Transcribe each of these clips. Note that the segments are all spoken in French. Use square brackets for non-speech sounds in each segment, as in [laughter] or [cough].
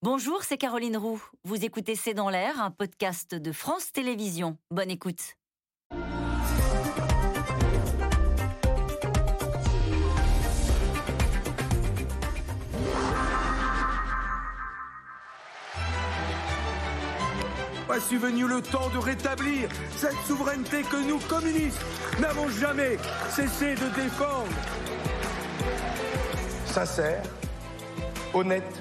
Bonjour, c'est Caroline Roux. Vous écoutez C'est dans l'air, un podcast de France Télévisions. Bonne écoute. Voici venu le temps de rétablir cette souveraineté que nous, communistes, n'avons jamais cessé de défendre. Sincère, honnête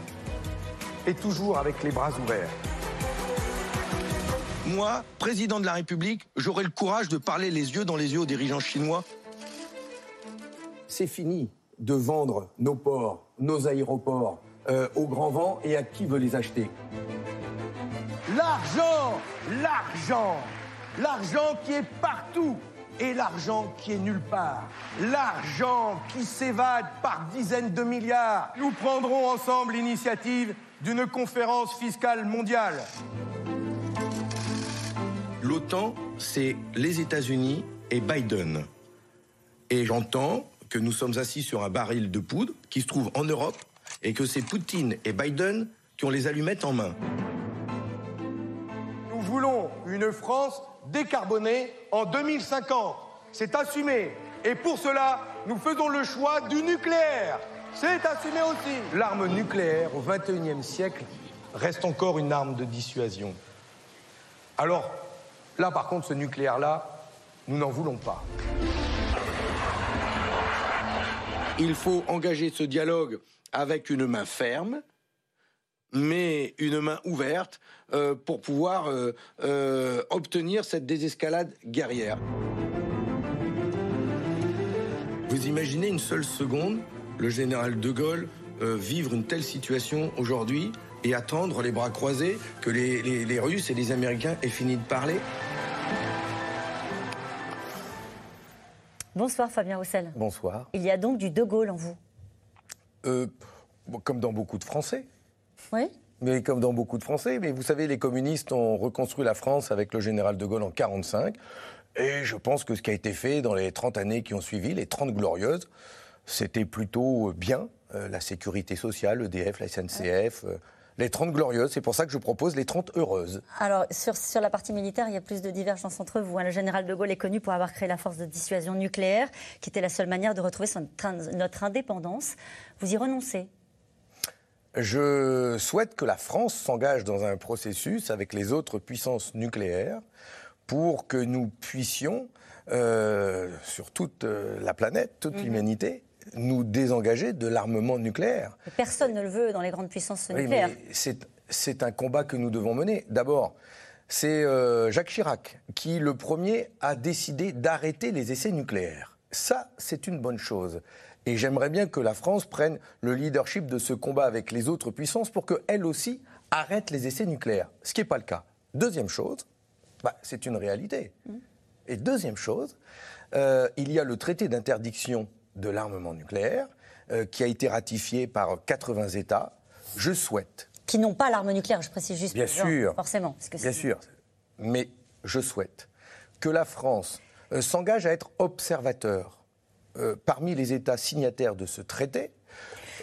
et toujours avec les bras ouverts. Moi, président de la République, j'aurai le courage de parler les yeux dans les yeux aux dirigeants chinois. C'est fini de vendre nos ports, nos aéroports euh, au grand vent et à qui veut les acheter. L'argent L'argent L'argent qui est partout et l'argent qui est nulle part. L'argent qui s'évade par dizaines de milliards. Nous prendrons ensemble l'initiative d'une conférence fiscale mondiale. L'OTAN, c'est les États-Unis et Biden. Et j'entends que nous sommes assis sur un baril de poudre qui se trouve en Europe et que c'est Poutine et Biden qui ont les allumettes en main. Nous voulons une France décarbonée en 2050. C'est assumé. Et pour cela, nous faisons le choix du nucléaire. C'est assumé aussi. L'arme nucléaire au XXIe siècle reste encore une arme de dissuasion. Alors, là par contre, ce nucléaire-là, nous n'en voulons pas. Il faut engager ce dialogue avec une main ferme, mais une main ouverte euh, pour pouvoir euh, euh, obtenir cette désescalade guerrière. Vous imaginez une seule seconde le général de Gaulle vivre une telle situation aujourd'hui et attendre les bras croisés que les, les Russes et les Américains aient fini de parler Bonsoir Fabien Roussel. Bonsoir. Il y a donc du De Gaulle en vous Comme dans beaucoup de Français. Oui mais comme dans beaucoup de Français, mais vous savez, les communistes ont reconstruit la France avec le général de Gaulle en 1945. Et je pense que ce qui a été fait dans les 30 années qui ont suivi, les 30 glorieuses, c'était plutôt bien. Euh, la sécurité sociale, l'EDF, la SNCF, euh, les 30 glorieuses. C'est pour ça que je propose les 30 heureuses. Alors, sur, sur la partie militaire, il y a plus de divergences entre vous. Hein. Le général de Gaulle est connu pour avoir créé la force de dissuasion nucléaire, qui était la seule manière de retrouver son, notre indépendance. Vous y renoncez? Je souhaite que la France s'engage dans un processus avec les autres puissances nucléaires pour que nous puissions, euh, sur toute euh, la planète, toute mhm. l'humanité, nous désengager de l'armement nucléaire. Personne ne le veut dans les grandes puissances nucléaires. c'est un combat que nous devons mener. D'abord, c'est euh, Jacques Chirac qui, le premier, a décidé d'arrêter les essais nucléaires. Ça, c'est une bonne chose. Et j'aimerais bien que la France prenne le leadership de ce combat avec les autres puissances pour qu'elle aussi arrête les essais nucléaires, ce qui n'est pas le cas. Deuxième chose, bah, c'est une réalité. Et deuxième chose, euh, il y a le traité d'interdiction de l'armement nucléaire euh, qui a été ratifié par 80 États. Je souhaite. Qui n'ont pas l'arme nucléaire, je précise juste. Bien sûr. Forcément. bien sûr. Mais je souhaite que la France euh, s'engage à être observateur euh, parmi les États signataires de ce traité,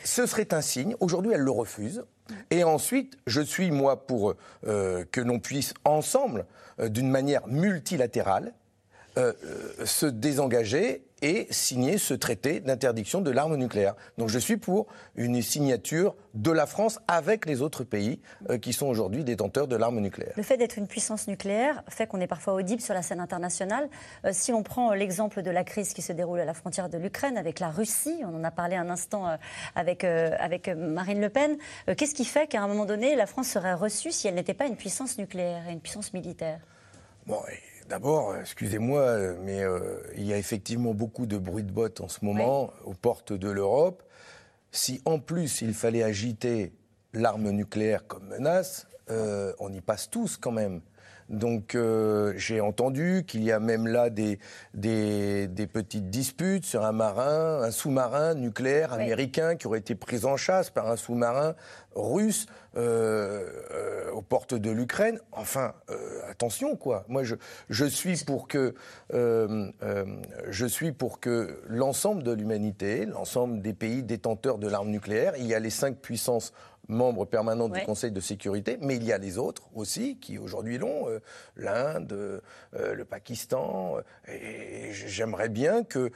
ce serait un signe. Aujourd'hui, elle le refuse. Et ensuite, je suis, moi, pour euh, que l'on puisse ensemble, euh, d'une manière multilatérale, se désengager et signer ce traité d'interdiction de l'arme nucléaire. Donc je suis pour une signature de la France avec les autres pays euh, qui sont aujourd'hui détenteurs de l'arme nucléaire. Le fait d'être une puissance nucléaire fait qu'on est parfois audible sur la scène internationale. Euh, si on prend euh, l'exemple de la crise qui se déroule à la frontière de l'Ukraine avec la Russie, on en a parlé un instant avec, avec Marine Le Pen, qu'est-ce qui fait qu'à un moment donné, la France serait reçue si elle n'était pas une puissance nucléaire et une puissance militaire? Bon, D'abord, excusez-moi, mais euh, il y a effectivement beaucoup de bruit de bottes en ce moment aux portes de l'Europe. Si en plus il fallait agiter l'arme nucléaire comme menace, euh, on y passe tous quand même. Donc euh, j'ai entendu qu'il y a même là des, des, petites disputes sur un marin, un sous-marin nucléaire américain qui aurait été pris en chasse par un sous-marin russe euh, euh, aux portes de l'Ukraine. Enfin, attention quoi. Moi je, je suis pour que je suis pour que l'ensemble de l'humanité, l'ensemble des pays détenteurs de l'arme nucléaire, il y a les cinq puissances membre permanent du Conseil de sécurité, mais il y a les autres aussi qui aujourd'hui l'ont, euh, l'Inde, euh, le Pakistan. Et j'aimerais bien que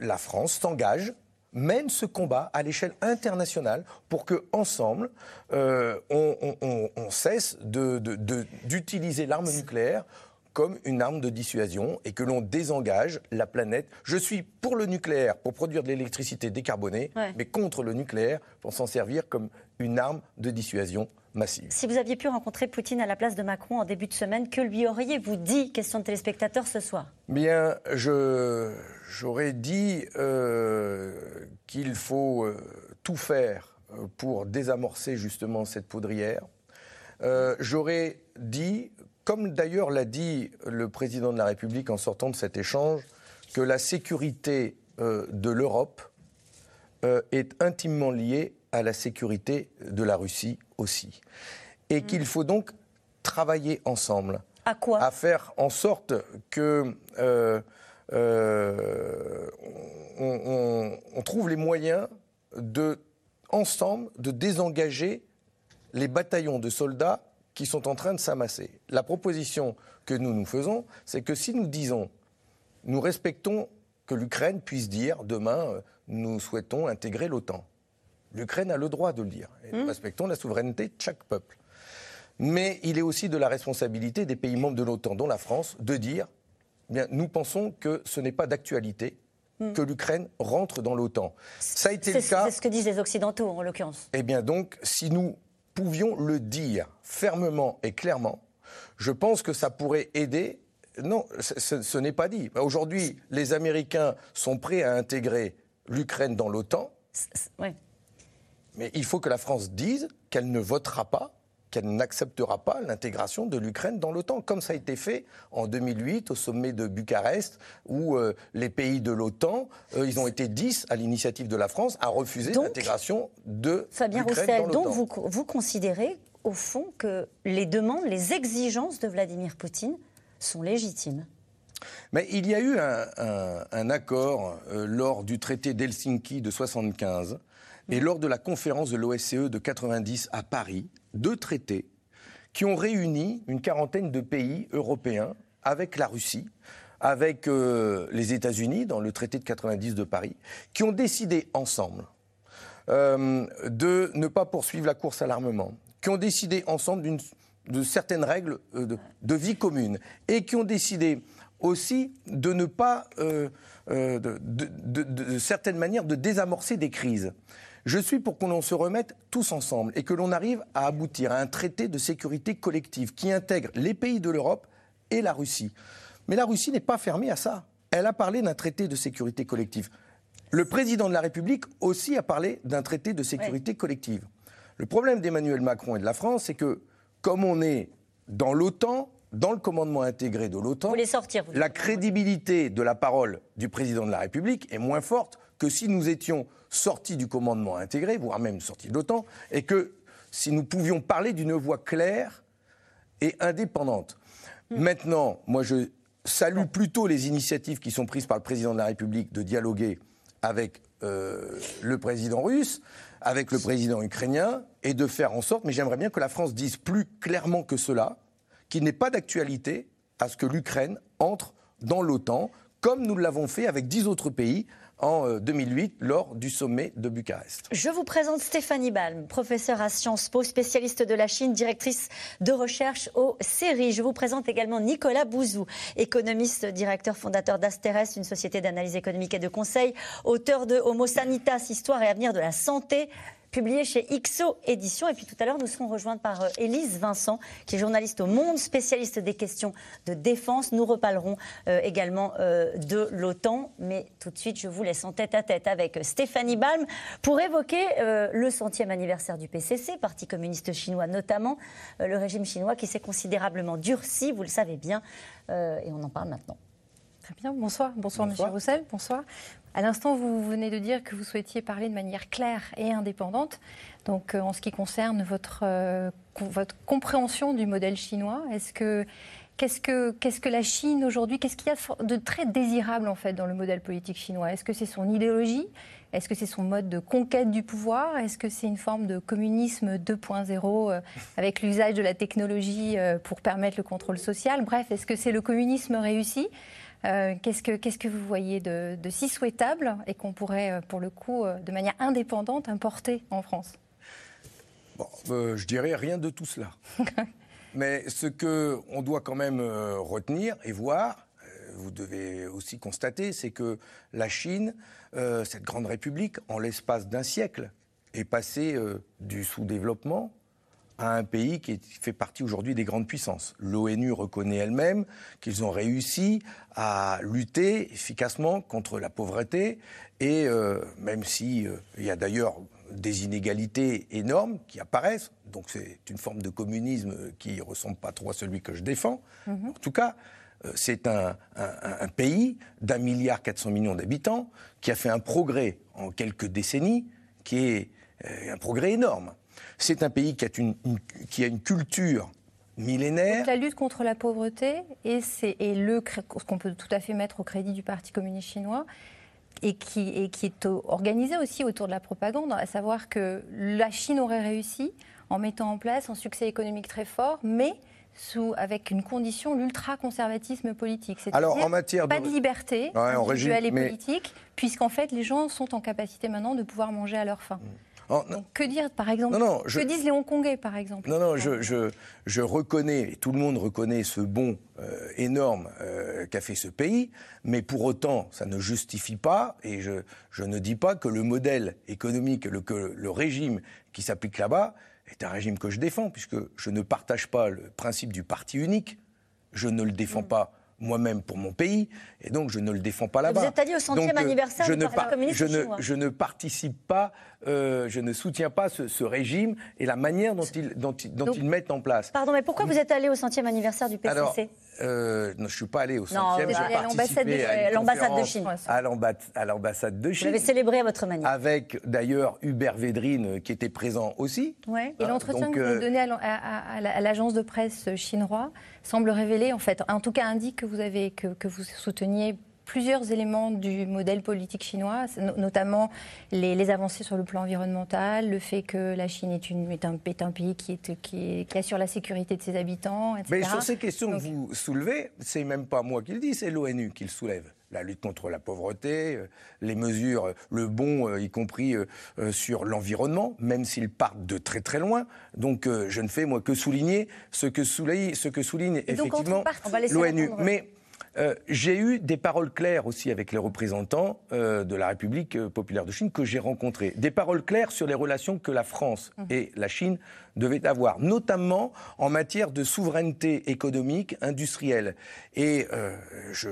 la France s'engage mène ce combat à l'échelle internationale pour que ensemble on, cesse d'utiliser l'arme nucléaire comme une arme de dissuasion et que l'on désengage la planète. Je suis pour le nucléaire pour produire de l'électricité décarbonée, mais contre le nucléaire pour s'en servir comme une arme de dissuasion massive. Si vous aviez pu rencontrer Poutine à la place de Macron en début de semaine, que lui auriez-vous dit Question de téléspectateurs ce soir? Bien, j'aurais dit euh, qu'il faut euh, tout faire euh, pour désamorcer justement cette poudrière. j'aurais dit comme d'ailleurs l'a dit le président de la République en sortant de cet échange, que la sécurité euh, de l'Europe est intimement liée à la sécurité de la Russie aussi. Et mm. qu'il faut donc travailler ensemble. À quoi? À faire en sorte que euh, on, trouve les moyens de, ensemble, de désengager les bataillons de soldats qui sont en train de s'amasser. La proposition que nous nous faisons, c'est que si nous disons, nous respectons que l'Ukraine puisse dire demain, euh, nous souhaitons intégrer l'OTAN. L'Ukraine a le droit de le dire. Et nous hmm. respectons la souveraineté de chaque peuple. Mais il est aussi de la responsabilité des pays membres de l'OTAN, dont la France, de dire eh bien, nous pensons que ce n'est pas d'actualité hmm. que l'Ukraine rentre dans l'OTAN. Ça a été le cas. C'est ce que disent les Occidentaux, en l'occurrence. Eh bien, donc, si nous pouvions le dire fermement et clairement, je pense que ça pourrait aider. Non, ce, n'est pas dit. Aujourd'hui, les Américains sont prêts à intégrer l'Ukraine dans l'OTAN. Mais il faut que la France dise qu'elle ne votera pas qu'elle n'acceptera pas l'intégration de l'Ukraine dans l'OTAN, comme ça a été fait en 2008 au sommet de Bucarest, où euh, les pays de l'OTAN, euh, ils ont été 10 à l'initiative de la France à refuser l'intégration de Fabien Roussel, donc vous, vous considérez au fond que les demandes, les exigences de Vladimir Poutine sont légitimes? Mais il y a eu un, accord euh, lors du traité d'Helsinki de 75 et lors de la conférence de l'OSCE de 90 à Paris, deux traités qui ont réuni une quarantaine de pays européens avec la Russie, avec euh, les États-Unis dans le traité de 90 de Paris, qui ont décidé ensemble euh, de ne pas poursuivre la course à l'armement, qui ont décidé ensemble de certaines règles euh, de, vie commune et qui ont décidé aussi de ne pas, de, de, certaines manières, de désamorcer des crises. Je suis pour qu'on se remette tous ensemble et que l'on arrive à aboutir à un traité de sécurité collective qui intègre les pays de l'Europe et la Russie. Mais la Russie n'est pas fermée à ça. Elle a parlé d'un traité de sécurité collective. Le président de la République aussi a parlé d'un traité de sécurité collective. Le problème d'Emmanuel Macron et de la France, c'est que comme on est dans l'OTAN, dans le commandement intégré de l'OTAN, la crédibilité de la parole du président de la République est moins forte que si nous étions sortis du commandement intégré, voire même sortis de l'OTAN, et que si nous pouvions parler d'une voix claire et indépendante. Hmm. Maintenant, moi je salue plutôt les initiatives qui sont prises par le président de la République de dialoguer avec euh, le président russe, avec le président ukrainien, et de faire en sorte, mais j'aimerais bien que la France dise plus clairement que cela, qu'il n'est pas d'actualité à ce que l'Ukraine entre dans l'OTAN, comme nous l'avons fait avec dix autres pays en 2008 euh, lors du sommet de Bucarest. Je vous présente Stéphanie Balm, professeure à Sciences Po, spécialiste de la Chine, directrice de recherche au CERI. Je vous présente également Nicolas Bouzou, économiste, directeur fondateur d'Asteres, une société d'analyse économique et de conseil, auteur de Homo Sanitas, Histoire et avenir de la santé publié chez XO Éditions. Et puis tout à l'heure, nous serons rejoints par euh, Élise Vincent, qui est journaliste au Monde, spécialiste des questions de défense. Nous reparlerons euh, également euh, de l'OTAN. Mais tout de suite, je vous laisse en tête à tête avec Stéphanie Balm pour évoquer le centième anniversaire du PCC, Parti communiste chinois notamment, le régime chinois qui s'est considérablement durci, vous le savez bien, et on en parle maintenant. Très bien, bonsoir. Bonsoir, bonsoir. M. Roussel. Bonsoir. À l'instant, vous venez de dire que vous souhaitiez parler de manière claire et indépendante. Donc, euh, en ce qui concerne votre, euh, votre compréhension du modèle chinois, est-ce que qu'est-ce que qu'est-ce que la Chine aujourd'hui Qu'est-ce qu'il y a de très désirable en fait dans le modèle politique chinois? Est-ce que c'est son idéologie? Est-ce que c'est son mode de conquête du pouvoir? Est-ce que c'est une forme de communisme 2.0 avec l'usage de la technologie pour permettre le contrôle social? Bref, est-ce que c'est le communisme réussi? Qu'est-ce, que, qu'est-ce que vous voyez de, de si souhaitable et qu'on pourrait, pour le coup, de manière indépendante, importer en France? Bon, je dirais rien de tout cela. [laughs] Mais ce qu'on doit quand même euh, retenir et voir, euh, vous devez aussi constater, c'est que la Chine, euh, cette grande république, en l'espace d'un siècle, est passée du sous-développement à un pays qui fait partie aujourd'hui des grandes puissances. L'ONU reconnaît elle-même qu'ils ont réussi à lutter efficacement contre la pauvreté et même si il y a d'ailleurs des inégalités énormes qui apparaissent. Donc c'est une forme de communisme qui ne ressemble pas trop à celui que je défends. Mhm. En tout cas, euh, c'est un, pays d'un milliard 400 millions d'habitants qui a fait un progrès en quelques décennies qui est euh, un progrès énorme. C'est un pays qui a une, qui a une culture millénaire. la lutte contre la pauvreté, et c'est le ce qu'on peut tout à fait mettre au crédit du Parti communiste chinois, et qui, et qui est organisé aussi autour de la propagande, à savoir que la Chine aurait réussi en mettant en place un succès économique très fort, mais sous, avec une condition, l'ultra-conservatisme politique. Alors, en matière pas de, liberté individuelle et politique, puisqu'en fait, les gens sont en capacité maintenant de pouvoir manger à leur faim. Mm que dire, par exemple Que disent les Hongkongais, par exemple Non, non, je, je, reconnais, et tout le monde reconnaît ce bond euh, énorme euh, qu'a fait ce pays, mais pour autant, ça ne justifie pas, et je, je ne dis pas que le modèle économique, le, que le régime qui s'applique là-bas est un régime que je défends, puisque je ne partage pas le principe du parti unique, je ne le défends mm. pas moi-même pour mon pays, et donc je ne le défends pas là-bas. Vous êtes allé au centième euh, anniversaire je du Parti communiste je ne, je ne participe pas, euh, je ne soutiens pas ce, régime et la manière dont ils, dont, dont ils mettent en place. Pardon, mais pourquoi vous êtes allé au centième anniversaire du PCC Alors, euh, non, je ne suis pas allé au centième, j'ai participé à l'ambassade de Chine. À l'ambassade de Chine. Vous l'avez célébré à votre manière. Avec d'ailleurs Hubert Védrine qui était présent aussi. Ouais. Et l'entretien que vous donné à, l'agence de presse chinoise semble révéler, en fait, en tout cas indique que vous, avez, que, que vous souteniez plusieurs éléments du modèle politique chinois, notamment les, avancées sur le plan environnemental, le fait que la Chine est, une, est, un, pays qui, est, qui, assure la sécurité de ses habitants, etc. Mais sur ces questions que vous soulevez, c'est même pas moi qui le dis, c'est l'ONU qui le soulève la lutte contre la pauvreté, euh, les mesures, le bon, euh, y compris euh, sur l'environnement, même s'ils partent de très très loin. Donc je ne fais moi que souligner ce que souligne, ce que souligne effectivement l'ONU. Mais euh, j'ai eu des paroles claires aussi avec les représentants euh, de la République euh, populaire de Chine que j'ai rencontrés. Des paroles claires sur les relations que la France mmh. et la Chine devaient avoir, notamment en matière de souveraineté économique, industrielle. Et je,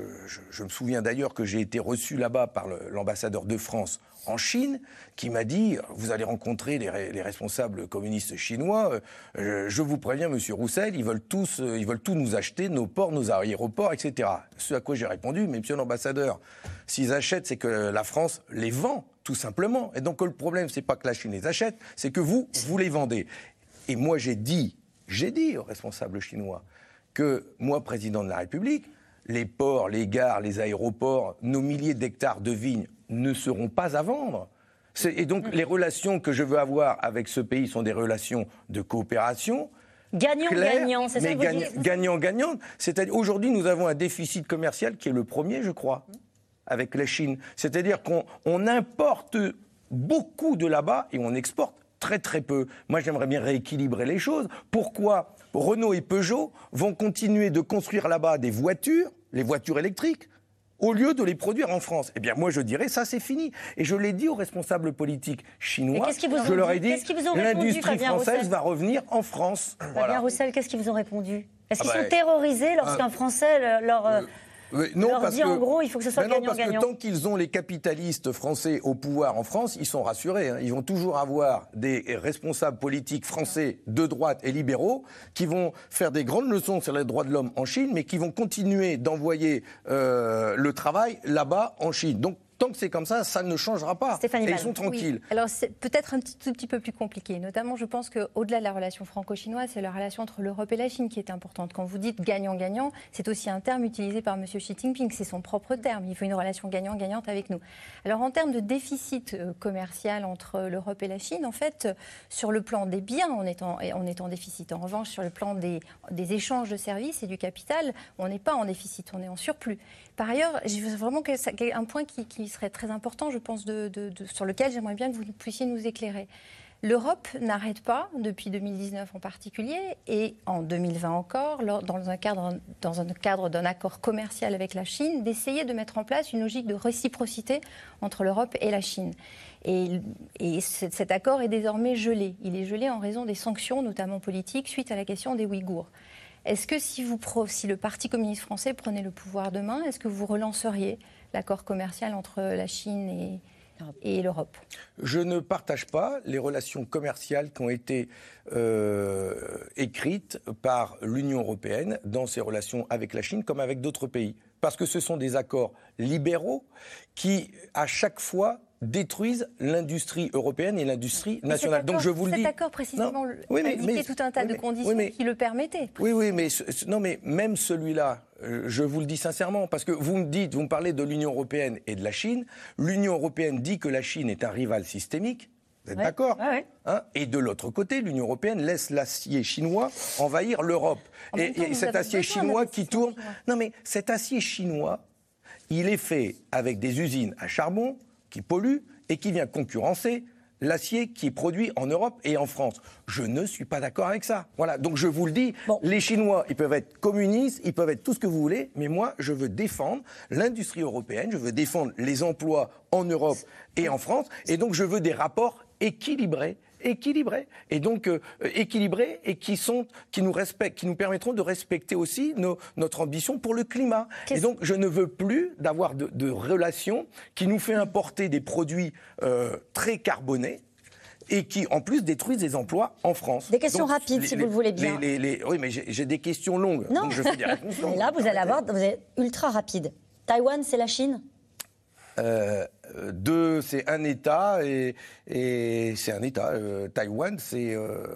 je, me souviens d'ailleurs que j'ai été reçu là-bas par l'ambassadeur de France en Chine qui m'a dit Vous allez rencontrer les, responsables communistes chinois. Euh, je vous préviens, monsieur Roussel, ils veulent tous, euh, ils veulent tout nous acheter, nos ports, nos aéroports, etc. Ce à quoi j'ai répondu Mais monsieur l'ambassadeur, s'ils achètent, c'est que la France les vend, tout simplement. Et donc le problème, c'est pas que la Chine les achète, c'est que vous, vous les vendez. Et moi, j'ai dit, j'ai dit aux responsables chinois que moi, président de la République, les ports, les gares, les aéroports, nos milliers d'hectares de vignes, ne seront pas à vendre. Et donc mm. les relations que je veux avoir avec ce pays sont des relations de coopération. Gagnant-gagnant, c'est ça que Gagnant-gagnant. C'est-à-dire aujourd'hui nous avons un déficit commercial qui est le premier, je crois, avec la Chine. C'est-à-dire qu'on importe beaucoup de là-bas et on exporte très très peu. Moi j'aimerais bien rééquilibrer les choses. Pourquoi Renault et Peugeot vont continuer de construire là-bas des voitures, les voitures électriques au lieu de les produire en France. Eh bien, moi, je dirais ça, c'est fini. Et je l'ai dit aux responsables politiques chinois. je leur ai dit, l'industrie française va revenir en France. Fabien Roussel, qu'est-ce qu'ils vous ont répondu? Est-ce qu'ils ah sont bah, terrorisés lorsqu'un ah. Français leur... Euh, non, parce que, en gros, il faut que ce soit gagnant-gagnant. tant qu'ils ont les capitalistes français au pouvoir en France, ils sont rassurés. Hein. Ils vont toujours avoir des responsables politiques français de droite et libéraux qui vont faire des grandes leçons sur les droits de l'homme en Chine, mais qui vont continuer d'envoyer euh, le travail là-bas en Chine. Donc tant que c'est comme ça, ça ne changera pas. Stéphanie et ils sont tranquilles. Alors c'est peut-être un petit, tout petit peu plus compliqué. Notamment, je pense qu'au-delà de la relation franco-chinoise, c'est la relation entre l'Europe et la Chine qui est importante. Quand vous dites gagnant-gagnant, c'est aussi un terme utilisé par M. Xi Jinping. C'est son propre terme. Il faut une relation gagnant-gagnante avec nous. Alors en termes de déficit euh, commercial entre l'Europe et la Chine, en fait, sur le plan des biens, on est en, on est en déficit. En revanche, sur le plan des, des échanges de services et du capital, on n'est pas en déficit, on est en surplus. Par ailleurs, j'ai vraiment un point qui, serait très important, je pense, sur lequel j'aimerais bien que vous puissiez nous éclairer. L'Europe n'arrête pas, depuis 2019 en particulier, et en 2020 encore, dans un cadre, dans un cadre d'un accord commercial avec la Chine, d'essayer de mettre en place une logique de réciprocité entre l'Europe et la Chine. Et, et, cet accord est désormais gelé. Il est gelé en raison des sanctions, notamment politiques, suite à la question des Ouïghours. Est-ce que si, vous, si le Parti communiste français prenait le pouvoir demain, est-ce que vous relanceriez l'accord commercial entre la Chine et, et l'Europe? Je ne partage pas les relations commerciales qui ont été euh, écrites par l'Union européenne dans ses relations avec la Chine comme avec d'autres pays. Parce que ce sont des accords libéraux qui, à chaque fois, détruisent l'industrie européenne et l'industrie nationale. Donc je vous le dis. Cet accord précisément oui, mais, tout un tas de conditions qui le permettaient. Oui, oui, mais non, mais même celui-là, euh, je vous le dis sincèrement, parce que vous me dites, vous me parlez de l'Union européenne et de la Chine. L'Union européenne dit que la Chine est un rival systémique. Vous êtes d'accord hein? Et de l'autre côté, l'Union européenne laisse l'acier chinois envahir l'Europe. Et, et cet acier chinois qui tourne. Non, mais cet acier chinois, il est fait avec des usines à charbon qui pollue et qui vient concurrencer l'acier qui est produit en Europe et en France. Je ne suis pas d'accord avec ça. Voilà, donc je vous le dis, les Chinois, ils peuvent être communistes, ils peuvent être tout ce que vous voulez, mais moi, je veux défendre l'industrie européenne, je veux défendre les emplois en Europe et en France, et donc je veux des rapports équilibrés équilibrés et donc euh, équilibrés et qui sont qui nous respectent, qui nous permettront de respecter aussi notre ambition pour le climat. Et donc je ne veux plus d'avoir de, relations qui nous fait importer des produits euh, très carbonés et qui, en plus, détruisent des emplois en France. Des questions rapides, si vous le voulez bien. oui, mais j'ai des questions longues. Non. Donc je fais des [laughs] réponses longues. là, vous allez avoir, vous êtes ultra rapide. Taïwan, c'est la Chine? Euh, deux, c'est un État et, c'est un État. Euh, Taïwan, c'est euh,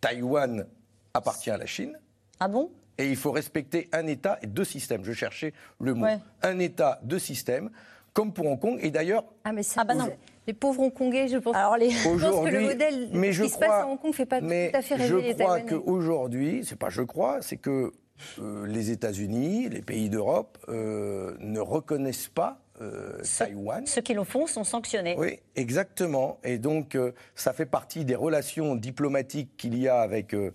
Taïwan appartient à la Chine. Ah bon? Et il faut respecter un État et deux systèmes. Je cherchais le mot. Un État, deux systèmes, comme pour Hong Kong. Et d'ailleurs. Ah mais ah bah non. Les pauvres Hongkongais, je pense. Alors les... je pense que le modèle mais je qui crois, se passe à Hong Kong ne fait pas tout à fait rêver Je crois qu'aujourd'hui, c'est pas je crois, c'est que les États-Unis, les pays d'Europe ne reconnaissent pas euh, Taïwan. Ceux qui le font sont sanctionnés. Oui, exactement. Et donc, euh, ça fait partie des relations diplomatiques qu'il y a avec euh,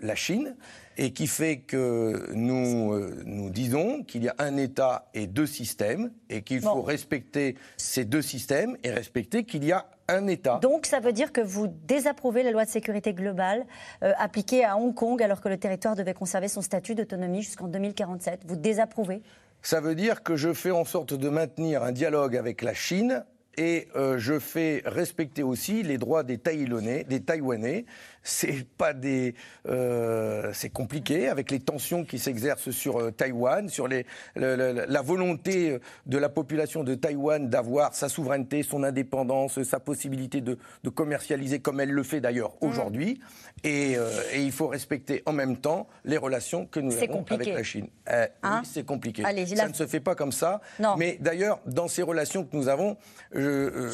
la Chine et qui fait que nous, nous disons qu'il y a un État et deux systèmes et qu'il faut respecter ces deux systèmes et respecter qu'il y a un État. Donc ça veut dire que vous désapprouvez la loi de sécurité globale appliquée à Hong Kong alors que le territoire devait conserver son statut d'autonomie jusqu'en 2047. Vous désapprouvez ça veut dire que je fais en sorte de maintenir un dialogue avec la Chine et euh, je fais respecter aussi les droits des Taïwanais, des Taïwanais c'est pas des, euh, c'est compliqué avec les tensions qui s'exercent sur euh, Taïwan, sur les, la volonté de la population de Taïwan d'avoir sa souveraineté, son indépendance, sa possibilité de, commercialiser comme elle le fait d'ailleurs mmh. aujourd'hui. Euh, et, il faut respecter en même temps les relations que nous avons avec la Chine. oui, hein c'est compliqué. ça ne se fait pas comme ça. Mais d'ailleurs, dans ces relations que nous avons, je,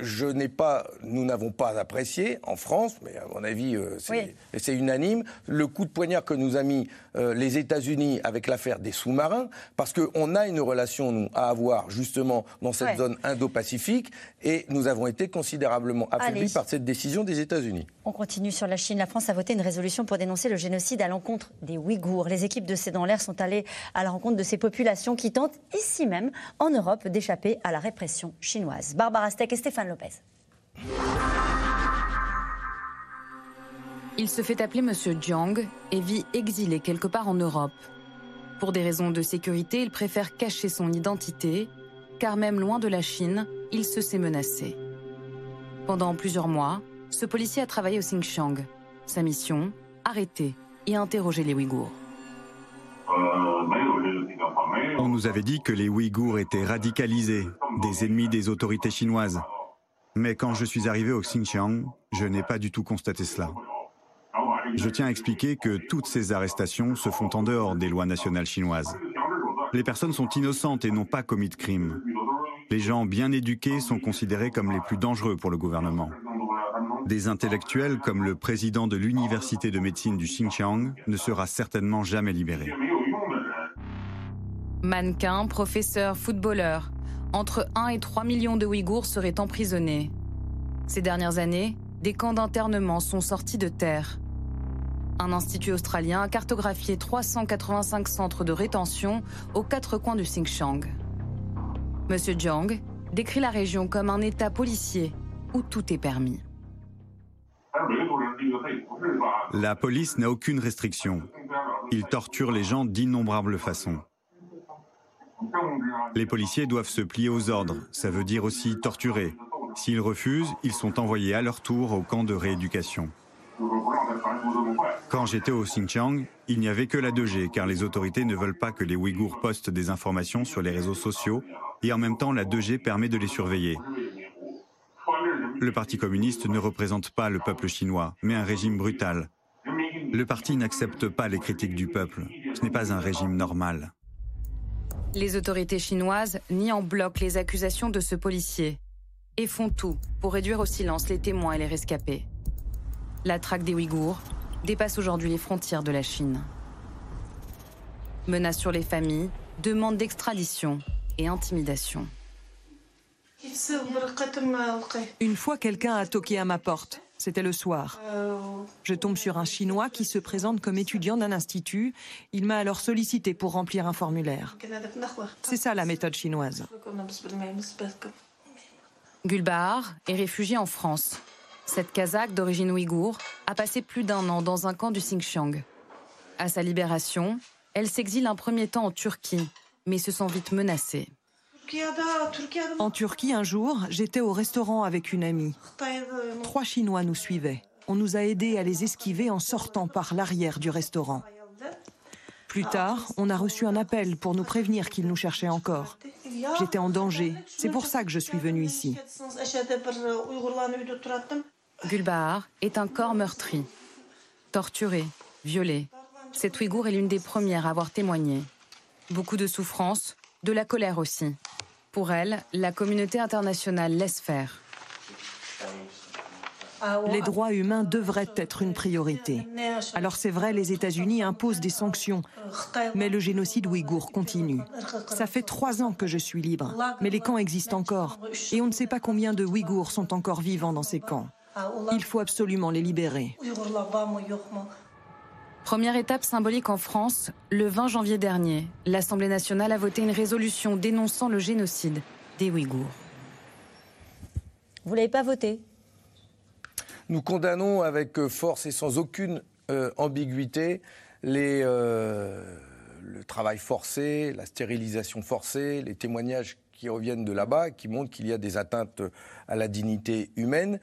je n'ai pas, nous n'avons pas apprécié en France, mais à mon avis euh, c'est unanime, le coup de poignard que nous a mis euh, les États-Unis avec l'affaire des sous-marins, parce qu'on a une relation, nous, à avoir justement dans cette zone Indo-Pacifique, et nous avons été considérablement affaiblis par cette décision des États-Unis. On continue sur la Chine. La France a voté une résolution pour dénoncer le génocide à l'encontre des Ouïghours. Les équipes de C'est dans l'air sont allées à la rencontre de ces populations qui tentent, ici même, en Europe, d'échapper à la répression chinoise. Barbara Steck et Stéphane Lopez. Il se fait appeler Monsieur Jiang et vit exilé quelque part en Europe. Pour des raisons de sécurité, il préfère cacher son identité, car même loin de la Chine, il se sait menacé. Pendant plusieurs mois, ce policier a travaillé au Xinjiang. Sa mission Arrêter et interroger les Ouïghours. On nous avait dit que les Ouïghours étaient radicalisés, des ennemis des autorités chinoises. Mais quand je suis arrivé au Xinjiang, je n'ai pas du tout constaté cela. Je tiens à expliquer que toutes ces arrestations se font en dehors des lois nationales chinoises. Les personnes sont innocentes et n'ont pas commis de crime. Les gens bien éduqués sont considérés comme les plus dangereux pour le gouvernement. Des intellectuels comme le président de l'université de médecine du Xinjiang ne sera certainement jamais libéré. Mannequin, professeur, footballeur, entre 1 et 3 millions de Ouïghours seraient emprisonnés. Ces dernières années, des camps d'internement sont sortis de terre. Un institut australien a cartographié 385 centres de rétention aux quatre coins du Xinjiang. Monsieur Jiang décrit la région comme un état policier où tout est permis. La police n'a aucune restriction. Ils torturent les gens d'innombrables façons. Les policiers doivent se plier aux ordres, ça veut dire aussi torturer. S'ils refusent, ils sont envoyés à leur tour au camp de rééducation. Quand j'étais au Xinjiang, il n'y avait que la 2G car les autorités ne veulent pas que les Ouïghours postent des informations sur les réseaux sociaux et en même temps la 2G permet de les surveiller. Le Parti communiste ne représente pas le peuple chinois, mais un régime brutal. Le parti n'accepte pas les critiques du peuple. Ce n'est pas un régime normal. Les autorités chinoises nient en bloc les accusations de ce policier et font tout pour réduire au silence les témoins et les rescapés. La traque des Ouïghours dépasse aujourd'hui les frontières de la Chine. Menaces sur les familles, demandes d'extradition et intimidation. Une fois, quelqu'un a toqué à ma porte. C'était le soir. Je tombe sur un Chinois qui se présente comme étudiant d'un institut. Il m'a alors sollicité pour remplir un formulaire. C'est ça la méthode chinoise. Gulbahar est réfugié en France. Cette Kazakh d'origine ouïghour a passé plus d'un an dans un camp du Xinjiang. À sa libération, elle s'exile un premier temps en Turquie, mais se sent vite menacée. En Turquie, un jour, j'étais au restaurant avec une amie. Trois Chinois nous suivaient. On nous a aidés à les esquiver en sortant par l'arrière du restaurant. Plus tard, on a reçu un appel pour nous prévenir qu'ils nous cherchaient encore. J'étais en danger. C'est pour ça que je suis venue ici. Gulbahar est un corps meurtri. Torturé, violé. Cette Ouïghour est l'une des premières à avoir témoigné. Beaucoup de souffrance, de la colère aussi. Pour elle, la communauté internationale laisse faire. Les droits humains devraient être une priorité. Alors c'est vrai, les États-Unis imposent des sanctions, mais le génocide ouïghour continue. Ça fait trois ans que je suis libre, mais les camps existent encore, et on ne sait pas combien de Ouïghours sont encore vivants dans ces camps. Il faut absolument les libérer. Première étape symbolique en France, le 20 janvier dernier, l'Assemblée nationale a voté une résolution dénonçant le génocide des Ouïghours. Vous l'avez pas voté? Nous condamnons avec force et sans aucune euh, ambiguïté les, euh, le travail forcé, la stérilisation forcée, les témoignages qui reviennent de là-bas, qui montrent qu'il y a des atteintes à la dignité humaine,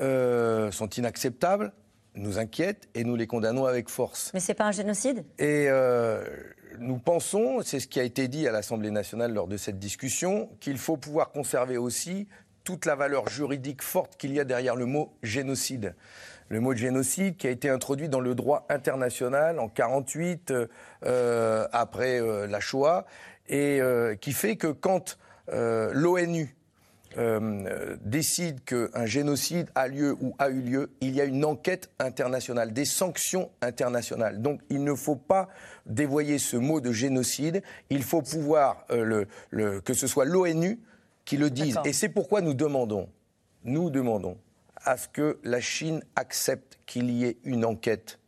euh, sont inacceptables nous inquiètent et nous les condamnons avec force. Mais c'est pas un génocide? Et euh, nous pensons, c'est ce qui a été dit à l'Assemblée nationale lors de cette discussion, qu'il faut pouvoir conserver aussi toute la valeur juridique forte qu'il y a derrière le mot génocide. Le mot génocide qui a été introduit dans le droit international en 48 euh, après euh, la Shoah et euh, qui fait que quand l'ONU euh, décide qu'un génocide a lieu ou a eu lieu, il y a une enquête internationale, des sanctions internationales. Donc il ne faut pas dévoyer ce mot de génocide, il faut pouvoir euh, le, le, que ce soit l'ONU qui le dise. Et c'est pourquoi nous demandons, nous demandons à ce que la Chine accepte qu'il y ait une enquête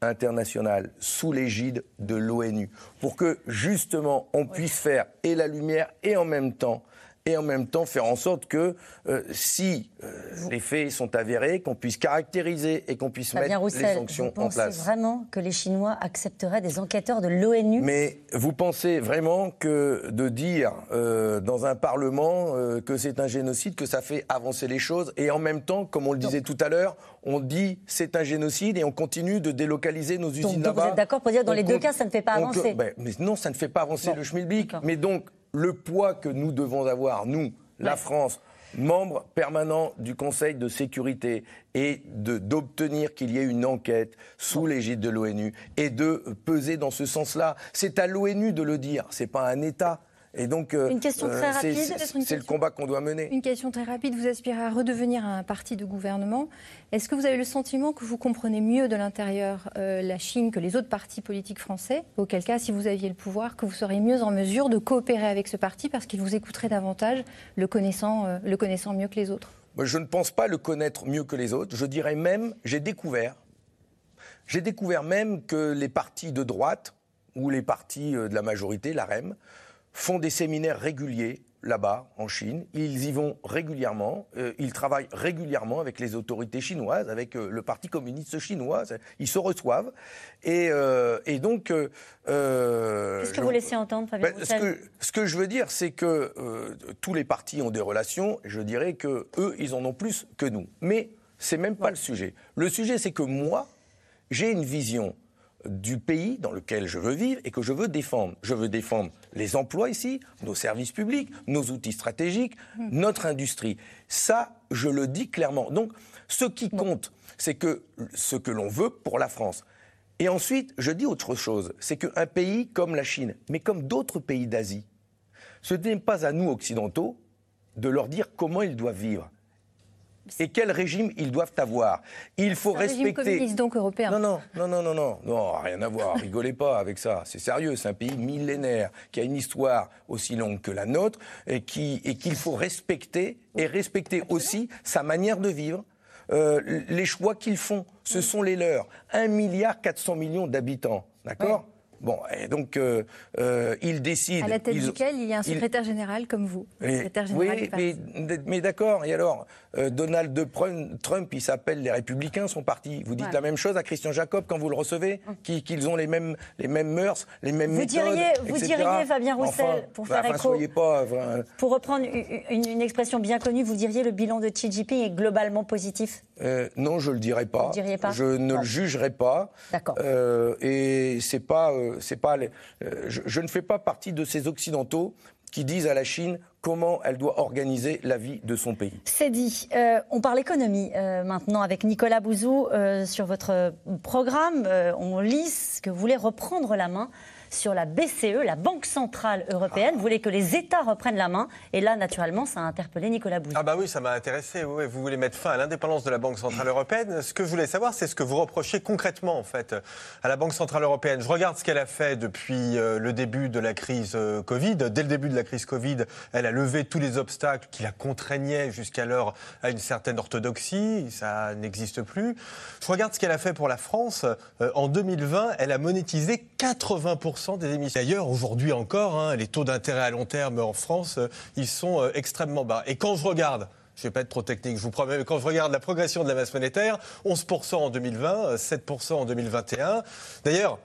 internationale sous l'égide de l'ONU, pour que justement on puisse faire et la lumière et en même temps et en même temps faire en sorte que euh, si euh, les faits sont avérés, qu'on puisse caractériser et qu'on puisse mettre les sanctions en place. vraiment que les Chinois accepteraient des enquêteurs de l'ONU? Mais vous pensez vraiment que de dire euh, dans un Parlement que c'est un génocide, que ça fait avancer les choses et en même temps, comme on le disait tout à l'heure, on dit c'est un génocide et on continue de délocaliser nos usines là-bas. Vous êtes d'accord pour dire dans les deux cas, ça ne fait pas avancer ben, Mais non, ça ne fait pas avancer le schmilblick. Mais donc, le poids que nous devons avoir, nous, la France, membre permanent du Conseil de sécurité, et d'obtenir qu'il y ait une enquête sous l'égide de l'ONU et de peser dans ce sens-là. C'est à l'ONU de le dire, c'est pas un État. Et donc, euh, une question très euh, rapide. C'est le combat qu'on doit mener. Une question très rapide. Vous aspirez à redevenir un parti de gouvernement. Est-ce que vous avez le sentiment que vous comprenez mieux de l'intérieur euh, la Chine que les autres partis politiques français? Auquel cas, si vous aviez le pouvoir, que vous seriez mieux en mesure de coopérer avec ce parti parce qu'il vous écouterait davantage, le connaissant, le connaissant mieux que les autres? Je ne pense pas le connaître mieux que les autres. Je dirais même, j'ai découvert, j'ai découvert même que les partis de droite ou les partis de la majorité, la REM, font des séminaires réguliers là-bas, en Chine. Ils y vont régulièrement. Euh, ils travaillent régulièrement avec les autorités chinoises, avec euh, le Parti communiste chinois. Ils se reçoivent. Et, euh, donc. Qu'est-ce que vous laissez entendre, Fabien ben, ce, que, ce que je veux dire, c'est que tous les partis ont des relations. Je dirais que eux, ils en ont plus que nous. Mais c'est même pas le sujet. Le sujet, c'est que moi, j'ai une vision du pays dans lequel je veux vivre et que je veux défendre. Je veux défendre les emplois ici, nos services publics, nos outils stratégiques, hmm. notre industrie. Ça, je le dis clairement. Donc, ce qui compte, c'est que ce que l'on veut pour la France. Et ensuite, je dis autre chose, c'est qu'un pays comme la Chine, mais comme d'autres pays d'Asie, ce n'est pas à nous, occidentaux, de leur dire comment ils doivent vivre et quel régime ils doivent avoir? Il faut respecter. Régime donc européen. Non, non, non, non, non, non, non, rien à voir. Rigolez pas avec ça. C'est sérieux. C'est un pays millénaire qui a une histoire aussi longue que la nôtre et qui et qu'il faut respecter et respecter aussi sa manière de vivre. Euh, les choix qu'ils font, ce sont les leurs. 1 milliard 400 millions d'habitants, d'accord? Bon, et donc euh, euh, il décide. À la tête duquel il y a un secrétaire général comme vous. secrétaire général oui, mais, d'accord. Et alors, euh, Donald Trump, il s'appelle les Républicains, son parti. Vous dites la même chose à Christian Jacob quand vous le recevez, hum. qu'ils ont les mêmes, les mêmes mœurs, les mêmes vous méthodes. Diriez, vous diriez, Fabien Roussel, pour faire enfin, écho. Pas, pour reprendre une, une, expression bien connue, vous diriez le bilan de Xi Jinping est globalement positif? Non, je le dirais pas. Je ne le jugerai pas. D'accord. et c'est pas c'est pas euh, je, ne fais pas partie de ces Occidentaux qui disent à la Chine comment elle doit organiser la vie de son pays. C'est dit. Euh, on parle économie euh, maintenant avec Nicolas Bouzou sur votre programme. on lit que vous voulez reprendre la main sur la BCE, la Banque Centrale Européenne, voulait que les États reprennent la main. Et là, naturellement, ça a interpellé Nicolas Bouzou. Ah bah oui, ça m'a intéressé. vous voulez mettre fin à l'indépendance de la Banque Centrale Européenne. Ce que je voulais savoir, c'est ce que vous reprochez concrètement, en fait, à la Banque Centrale Européenne. Je regarde ce qu'elle a fait depuis euh, le début de la crise euh, Covid. Dès le début de la crise Covid, elle a levé tous les obstacles qui la contraignaient jusqu'alors à une certaine orthodoxie. Ça n'existe plus. Je regarde ce qu'elle a fait pour la France. Euh, en 2020, elle a monétisé 80% des émissions. D'ailleurs, aujourd'hui encore, hein, les taux d'intérêt à long terme en France, euh, ils sont euh, extrêmement bas. Et quand je regarde je ne vais pas être trop technique, je vous promets, mais quand je regarde la progression de la masse monétaire, 11% en 2020, 7% euh, en 2021. D'ailleurs,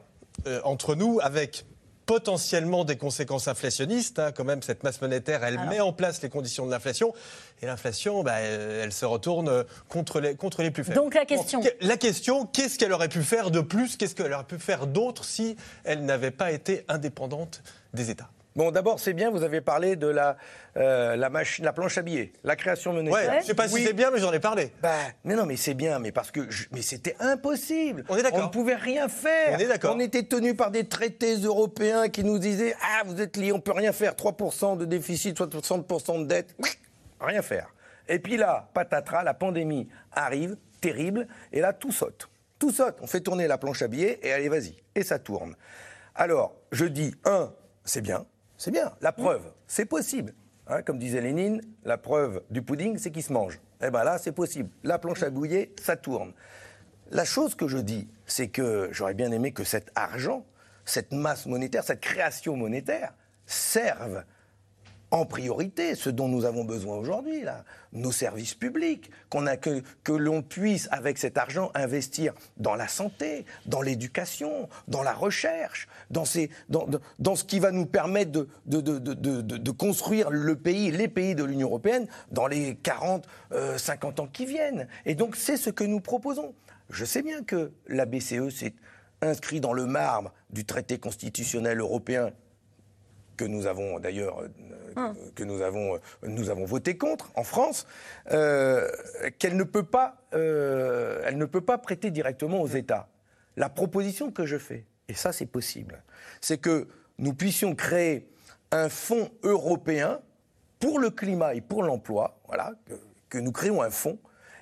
entre nous, avec potentiellement des conséquences inflationnistes. Hein, quand même, cette masse monétaire, elle met en place les conditions de l'inflation. Et l'inflation, bah, elle, se retourne contre les, contre les plus faibles. Donc la question. la question, qu'est-ce qu'elle aurait pu faire de plus? Qu'est-ce qu'elle aurait pu faire d'autre si elle n'avait pas été indépendante des États? Bon, d'abord, c'est bien, vous avez parlé de la, euh, la, machine, la planche à billets, la création monétaire. Ouais, je ne sais pas si c'est bien, mais j'en ai parlé. Bah, mais non, mais c'est bien, mais parce que mais c'était impossible. On est d'accord. On ne pouvait rien faire. On est d'accord. On était tenu par des traités européens qui nous disaient Ah, vous êtes liés, on ne peut rien faire. 3% de déficit, 60% de dette. Rien faire. Et puis là, patatras, la pandémie arrive, terrible, et là, tout saute. Tout saute. On fait tourner la planche à billets, et allez, vas-y. Et ça tourne. Alors, je dis, un, c'est bien. C'est bien. La preuve, c'est possible. Hein, comme disait Lénine, la preuve du pudding, c'est qu'il se mange. Eh bien là, c'est possible. La planche à bouiller, ça tourne. La chose que je dis, c'est que j'aurais bien aimé que cet argent, cette masse monétaire, cette création monétaire, serve en priorité ce dont nous avons besoin aujourd'hui, là, nos services publics, que, l'on puisse, avec cet argent, investir dans la santé, dans l'éducation, dans la recherche, dans, ce qui va nous permettre de, construire le pays, les pays de l'Union européenne dans les 40, 50 euh, ans qui viennent. Et donc c'est ce que nous proposons. Je sais bien que la BCE s'est inscrit dans le marbre du traité constitutionnel européen que nous avons d'ailleurs euh, hum. que nous avons, euh, nous avons voté contre en France, euh, qu'elle ne peut pas, elle ne peut pas prêter directement aux États. La proposition que je fais, et ça c'est possible, c'est que nous puissions créer un fonds européen pour le climat et pour l'emploi, voilà, que, que nous créons un fonds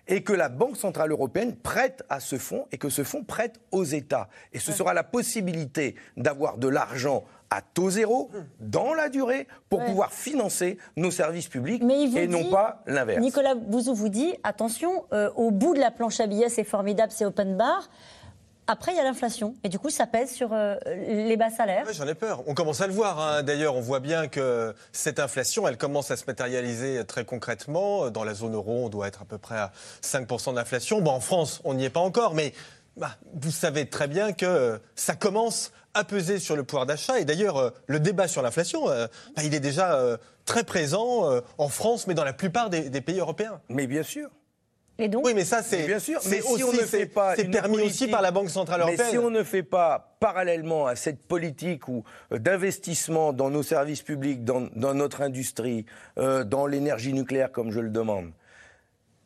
et que la Banque Centrale Européenne prête à ce fonds et que ce fonds prête aux États. Et ce sera la possibilité d'avoir de l'argent à taux zéro dans la durée pour pouvoir financer nos services publics et non pas l'inverse. Nicolas Bouzou vous dit attention, euh, au bout de la planche à billets, c'est formidable, c'est open bar. Après, il y a l'inflation. Et du coup, ça pèse sur euh, les bas salaires. J'en ai peur. On commence à le voir. Hein. D'ailleurs, on voit bien que cette inflation, elle commence à se matérialiser très concrètement. Dans la zone euro, on doit être à peu près à 5% d'inflation. Bon, en France, on n'y est pas encore, mais bah, vous savez très bien que ça commence à peser sur le pouvoir d'achat. Et d'ailleurs, euh, le débat sur l'inflation, euh, bah, il est déjà euh, très présent en France, mais dans la plupart des, pays européens. Mais bien sûr. Et donc oui, mais ça, c'est bien sûr. Mais si on ne fait pas, c'est permis aussi par la Banque centrale européenne. Mais si on ne fait pas parallèlement à cette politique d'investissement dans nos services publics, dans, dans notre industrie, dans l'énergie nucléaire, comme je le demande,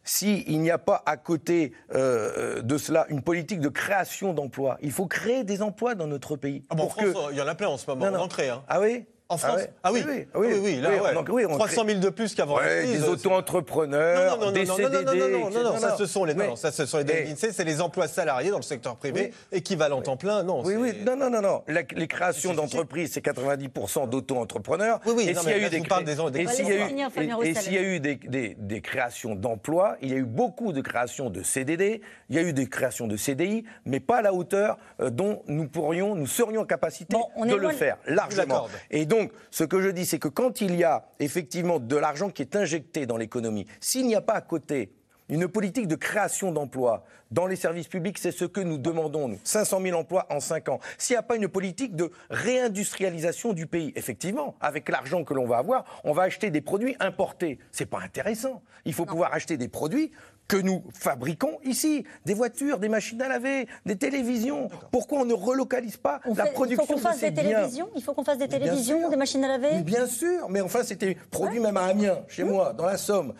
s'il n'y a pas à côté euh, euh, de cela une politique de création d'emplois, il faut créer des emplois dans notre pays. Ah bon, en France, il y en a plein en ce moment, on en crée. Hein. Ah oui? En France Ah oui, oui, oui, oui, là, ouais. 300 000 de plus qu'avant ouais, Des auto-entrepreneurs, des CDD, non, non, non, non, ça ce sont les, non, ça ce sont les c'est les emplois salariés dans le secteur privé, équivalent en plein, non. Oui, oui, non, non, non, non. les créations d'entreprises, c'est 90% d'auto-entrepreneurs. Oui, oui, et s'il y a eu des, et s'il y a eu des créations d'emplois, il y a eu beaucoup de créations de CDD, il y a eu des créations de CDI, mais pas à la hauteur dont nous pourrions, nous serions en capacité de le faire largement. Et donc donc, ce que je dis, c'est que quand il y a effectivement de l'argent qui est injecté dans l'économie, s'il n'y a pas à côté une politique de création d'emplois dans les services publics, c'est ce que nous demandons, nous. 500 000 emplois en 5 ans. S'il n'y a pas une politique de réindustrialisation du pays, effectivement, avec l'argent que l'on va avoir, on va acheter des produits importés. C'est pas intéressant. Il faut pouvoir acheter des produits que nous fabriquons ici. Des voitures, des machines à laver, des télévisions. Pourquoi on ne relocalise pas la production Il faut qu'on fasse des télévisions? Il faut qu'on fasse des télévisions, des machines à laver? Bien sûr, mais enfin c'était produit même à Amiens, chez moi, dans la Somme.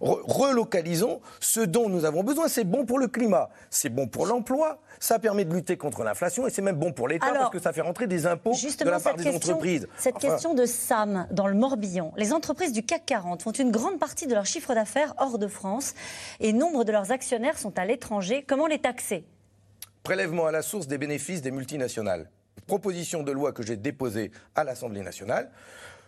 relocalisons ce dont nous avons besoin. C'est bon pour le climat, c'est bon pour l'emploi, ça permet de lutter contre l'inflation et c'est même bon pour l'État parce que ça fait rentrer des impôts de la part des entreprises. Cette question de SAM dans le Morbihan. Les entreprises du CAC 40 font une grande partie de leur chiffre d'affaires hors de France et nombre de leurs actionnaires sont à l'étranger. Comment les taxer? Prélèvement à la source des bénéfices des multinationales. Proposition de loi que j'ai déposée à l'Assemblée nationale.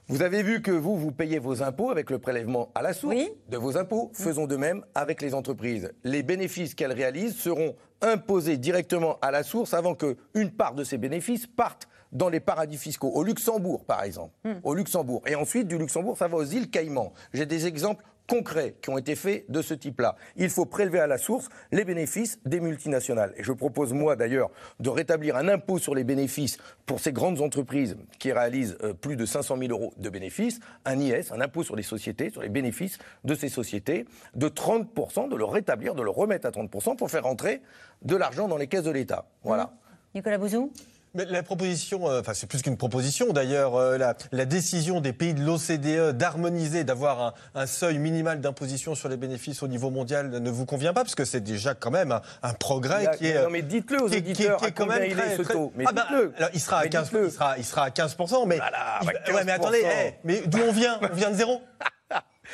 Vous avez vu que vous, vous payez vos impôts avec le prélèvement à la source de vos impôts. Faisons de même avec les entreprises. Les bénéfices qu'elles réalisent seront imposés directement à la source avant qu'une part de ces bénéfices parte dans les paradis fiscaux. Au Luxembourg, par exemple. Hmm. Au Luxembourg. Et ensuite, du Luxembourg, ça va aux îles Caïmans. J'ai des exemples concrets qui ont été faits de ce type-là. Il faut prélever à la source les bénéfices des multinationales. Et je propose, moi d'ailleurs, de rétablir un impôt sur les bénéfices pour ces grandes entreprises qui réalisent euh, plus de 500 000 euros de bénéfices, un IS, un impôt sur les sociétés, sur les bénéfices de ces sociétés, de 30%, de le rétablir, de le remettre à 30% pour faire rentrer de l'argent dans les caisses de l'État. Voilà. Nicolas Bouzou? Mais la proposition, euh, enfin c'est plus qu'une proposition d'ailleurs, euh, la, décision des pays de l'OCDE d'harmoniser, d'avoir un, seuil minimal d'imposition sur les bénéfices au niveau mondial ne vous convient pas parce que c'est déjà quand même un, progrès qui est. Non mais dites-le aux auditeurs, qui, est, quand même très, ce taux? Mais ah ben, il sera à 15, il sera, il sera à 15 mais, ouais, mais attendez, eh, mais d'où on vient? On vient de zéro?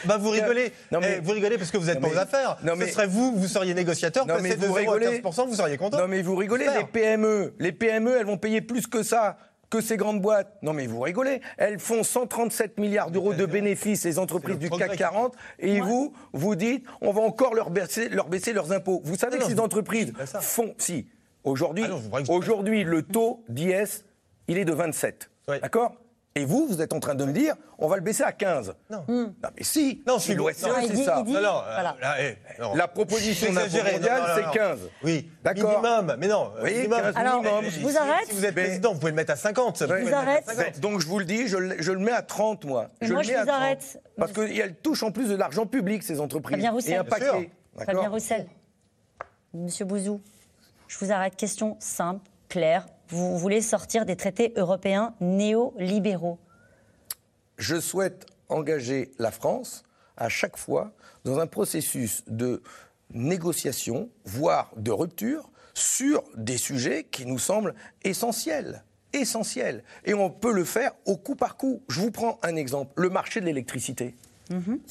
Bah vous rigolez. Non, mais... Eh, vous rigolez parce que vous n'êtes pas aux affaires. Non, mais... Ce serait vous, vous seriez négociateur, non, mais vous rigolez... 15%, vous seriez content. Non mais vous rigolez, les PME, les PME, elles vont payer plus que ça que ces grandes boîtes. Non mais vous rigolez. Elles font 137 milliards d'euros de bénéfices, les entreprises du CAC 40, et vous, vous dites, on va encore leur baisser, leur baisser leurs impôts. Vous savez que ces entreprises font... Si, aujourd'hui, ah aujourd'hui, le taux d'IS, il est de 27. D'accord? Et vous, vous êtes en train de me dire, on va le baisser à 15. Non. Non, mais si. Non, si l'OSCE, non, c'est ça. dit- Non, non, Voilà. là, eh, non. La proposition exagérez, mondial, c'est non. 15. Oui, D'accord. minimum. Mais non, Oui, minimum. 15 Alors, minimum. je Si- vous si- arrête. Si vous êtes Mais- président, vous pouvez le mettre à 50. ça, vous arrête. 50. Donc je vous le dis, je, le- je le mets à 30 moi. Je moi, le je mets à vous 30. arrête. Parce qu'elles touchent en plus de l'argent public, ces entreprises. Fabien Roussel. Et un paquet. Fabien Roussel, Monsieur Bouzou, je vous arrête. Question simple, claire. Vous voulez sortir des traités européens néolibéraux. Je souhaite engager la France à chaque fois dans un processus de négociation, voire de rupture, sur des sujets qui nous semblent essentiels. Essentiels. Et on peut le faire au coup par coup. Je vous prends un exemple. Le marché de l'électricité.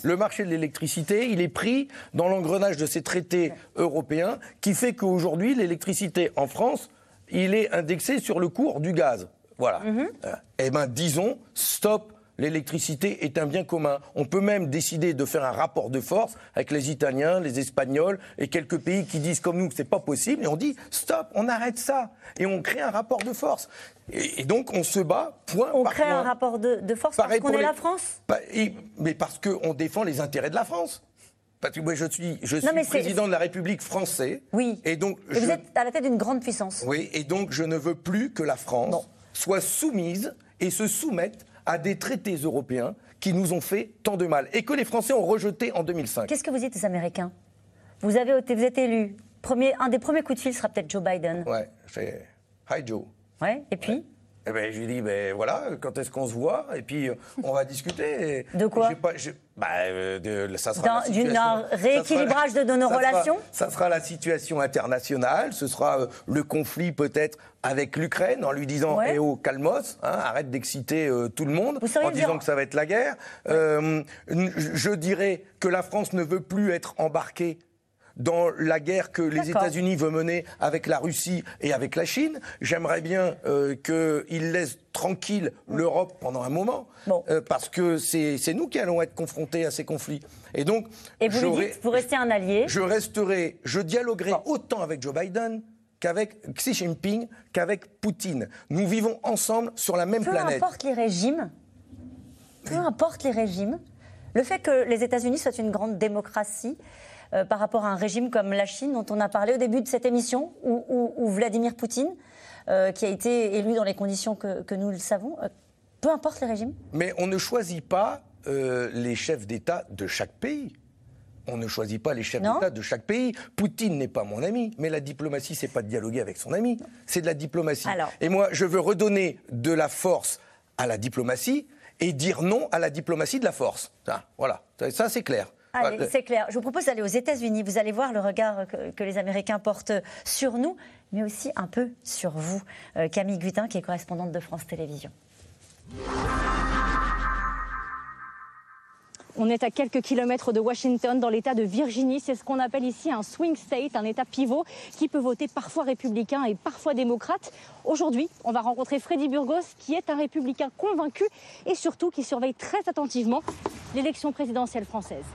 Le marché de l'électricité, il est pris dans l'engrenage de ces traités européens qui fait qu'aujourd'hui, l'électricité en France, il est indexé sur le cours du gaz. Voilà. Euh, Eh bien, disons, stop. L'électricité est un bien commun. On peut même décider de faire un rapport de force avec les Italiens, les Espagnols et quelques pays qui disent comme nous que c'est pas possible. Et on dit stop, on arrête ça. Et on crée un rapport de force. Et, et donc on se bat point On par crée point. un rapport de, de force Pareil parce qu'on est les- la France? Et- mais parce qu'on défend les intérêts de la France. Parce que moi, je suis, je président de la République française. Oui. Et donc, Et vous je, êtes à la tête d'une grande puissance. oui, et donc, je ne veux plus que la France soit soumise et se soumette à des traités européens qui nous ont fait tant de mal et que les Français ont rejeté en 2005. Qu'est-ce que vous dites aux Américains? Vous, avez, été- vous êtes élu. Premier, un des premiers coups de fil sera peut-être Joe Biden. Ouais, c'est Hi Joe. Ouais. Et puis? Eh ben, je lui dis, ben voilà, quand est-ce qu'on se voit? Et puis, euh, on va discuter. Et [laughs] De quoi? pas- bah, euh, de- ça sera D'un- ça sera- rééquilibrage de nos ça sera- relations? Ça sera la situation internationale, ce sera euh, le conflit peut-être avec l'Ukraine, en lui disant, Ouais. eh oh, calmos, hein, arrête d'exciter euh, tout le monde, Vous en disant dire- que ça va être la guerre. Je dirais que la France ne veut plus être embarquée dans la guerre que les. États-Unis veulent mener avec la Russie et avec la Chine. J'aimerais bien euh, qu'ils laissent tranquille l'Europe pendant un moment, Bon. euh, parce que c'est nous qui allons être confrontés à ces conflits. Et donc, Et vous lui j'aurai- dites, vous restez un allié. je resterai, je dialoguerai Bon. autant avec Joe Biden qu'avec Xi Jinping, qu'avec Poutine. Nous vivons ensemble sur la même Peu planète. importe les régimes, peu importe les régimes, le fait que les États-Unis soient une grande démocratie euh, par rapport à un régime comme la Chine, dont on a parlé au début de cette émission, ou, ou- ou Vladimir Poutine, euh, qui a été élu dans les conditions que, que nous le savons, euh, peu importe les régimes. Mais on ne choisit pas les chefs d'État de chaque pays. On ne choisit pas les chefs d'État de chaque pays. Poutine n'est pas mon ami, mais la diplomatie, c'est pas de dialoguer avec son ami, c'est de la diplomatie. Alors. Et moi, je veux redonner de la force à la diplomatie et dire non à la diplomatie de la force. Ça, voilà, ça, c'est clair. Allez, c'est clair. Je vous propose d'aller aux États-Unis. Vous allez voir le regard que, que les Américains portent sur nous, mais aussi un peu sur vous. Euh, Camille Gutin, qui est correspondante de France Télévisions. On est à quelques kilomètres de Washington, dans l'État de Virginie. C'est ce qu'on appelle ici un swing state, un État pivot qui peut voter parfois républicain et parfois démocrate. Aujourd'hui, on va rencontrer Freddy Burgos, qui est un républicain convaincu et surtout qui surveille très attentivement l'élection présidentielle française.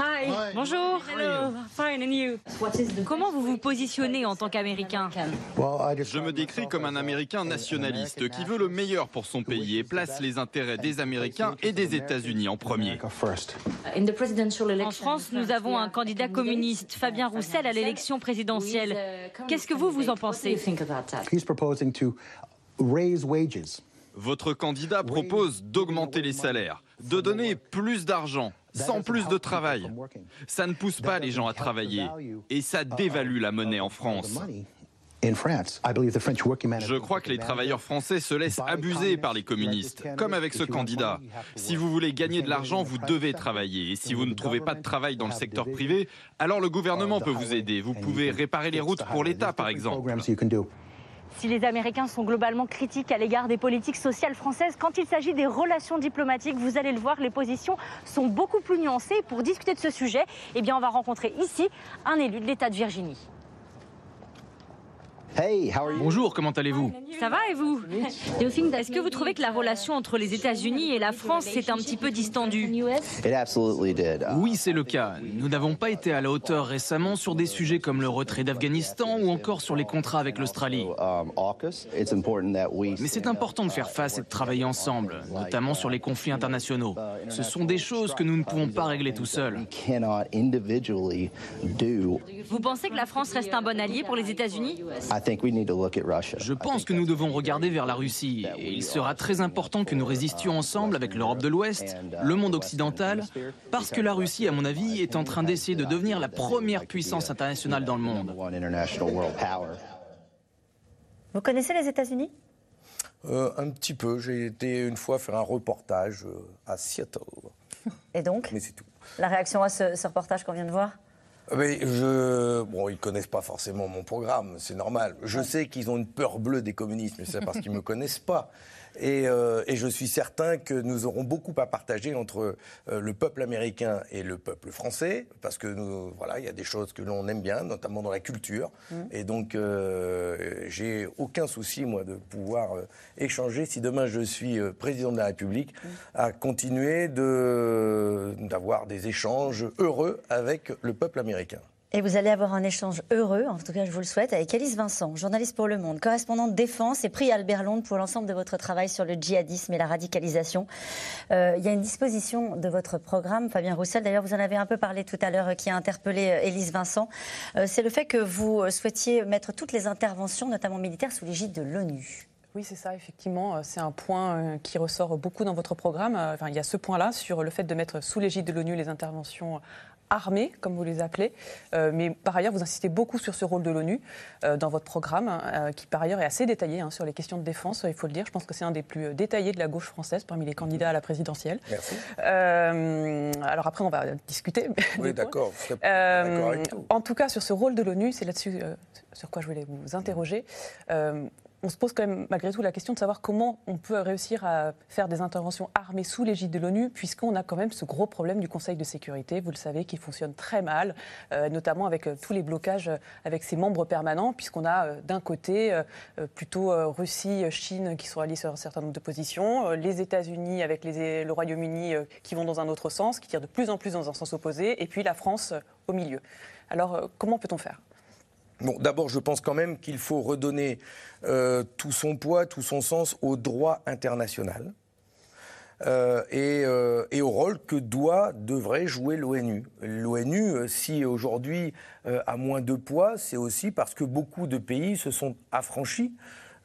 Hi. Bonjour. Hello. Fine and you? Comment vous vous positionnez en tant qu'Américain? Je me décris comme un Américain nationaliste qui veut le meilleur pour son pays et place les intérêts des Américains et des États-Unis en premier. En France, nous avons un candidat communiste, Fabien Roussel, à l'élection présidentielle. Qu'est-ce que vous, vous en pensez? Votre candidat propose d'augmenter les salaires, de donner plus d'argent, sans plus de travail. Ça ne pousse pas les gens à travailler et ça dévalue la monnaie en France. Je crois que les travailleurs français se laissent abuser par les communistes, comme avec ce candidat. Si vous voulez gagner de l'argent, vous devez travailler. Et si vous ne trouvez pas de travail dans le secteur privé, alors le gouvernement peut vous aider. Vous pouvez réparer les routes pour l'État, par exemple. Si les Américains sont globalement critiques à l'égard des politiques sociales françaises, quand il s'agit des relations diplomatiques, vous allez le voir, les positions sont beaucoup plus nuancées. Pour discuter de ce sujet, eh on va rencontrer ici un élu de l'État de Virginie. Bonjour, comment allez-vous? Ça va et vous? Est-ce que vous trouvez que la relation entre les États-Unis et la France s'est un petit peu distendue? Oui, c'est le cas. Nous n'avons pas été à la hauteur récemment sur des sujets comme le retrait d'Afghanistan ou encore sur les contrats avec l'Australie. Mais c'est important de faire face et de travailler ensemble, notamment sur les conflits internationaux. Ce sont des choses que nous ne pouvons pas régler tout seuls. Vous pensez que la France reste un bon allié pour les États-Unis? Je pense que nous devons regarder vers la Russie et il sera très important que nous résistions ensemble avec l'Europe de l'Ouest, le monde occidental, parce que la Russie, à mon avis, est en train d'essayer de devenir la première puissance internationale dans le monde. Vous connaissez les États-Unis? Euh, Un petit peu. J'ai été une fois faire un reportage euh, à Seattle. Et donc? Mais c'est tout. La réaction à ce reportage qu'on vient de voir? Mais je, bon, ils connaissent pas forcément mon programme, c'est normal. Je sais qu'ils ont une peur bleue des communistes, mais c'est parce qu'ils me [laughs] connaissent pas. Euh, et, je suis certain que nous aurons beaucoup à partager entre euh, le peuple américain et le peuple français, parce que nous, voilà, il y a des choses que l'on aime bien, notamment dans la culture. Mmh. Et donc, euh, j'ai aucun souci, moi, de pouvoir échanger, si demain je suis président de la République, mmh. à continuer d'avoir des échanges heureux avec le peuple américain. Et vous allez avoir un échange heureux, en tout cas je vous le souhaite, avec Alice Vincent, journaliste pour Le Monde, correspondante défense et prix Albert Londres pour l'ensemble de votre travail sur le djihadisme et la radicalisation. Euh, il y a une disposition de votre programme, Fabien Roussel, d'ailleurs vous en avez un peu parlé tout à l'heure, qui a interpellé euh, Vincent. Euh, c'est le fait que vous souhaitiez mettre toutes les interventions, notamment militaires, sous l'égide de l'ONU. Oui, c'est ça, effectivement. C'est un point qui ressort beaucoup dans votre programme. Il y a ce point-là sur le fait de mettre sous l'égide de l'ONU les interventions armées, comme vous les appelez. Euh, mais par ailleurs, vous insistez beaucoup sur ce rôle de l'ONU euh, dans votre programme, euh, qui par ailleurs est assez détaillé hein, sur les questions de défense, il faut le dire. Je pense que c'est un des plus détaillés de la gauche française parmi les candidats à la présidentielle. Merci. alors après, on va discuter. Oui, d'accord. en tout cas, sur ce rôle de l'ONU, c'est là-dessus sur quoi je voulais vous interroger on se pose quand même malgré tout la question de savoir comment on peut réussir à faire des interventions armées sous l'égide de l'ONU, puisqu'on a quand même ce gros problème du Conseil de sécurité, vous le savez, qui fonctionne très mal, euh, notamment avec euh, tous les blocages euh, avec ses membres permanents, puisqu'on a d'un côté plutôt Russie, Chine qui sont alliés sur un certain nombre de positions, les États-Unis avec le Royaume-Uni qui vont dans un autre sens, qui tirent de plus en plus dans un sens opposé, et puis la France au milieu. Alors comment peut-on faire? Bon, d'abord, je pense quand même qu'il faut redonner euh, tout son poids, tout son sens au droit international. Euh, euh, et, au rôle que doit, devrait jouer l'ONU. L'ONU, si aujourd'hui a moins de poids, c'est aussi parce que beaucoup de pays se sont affranchis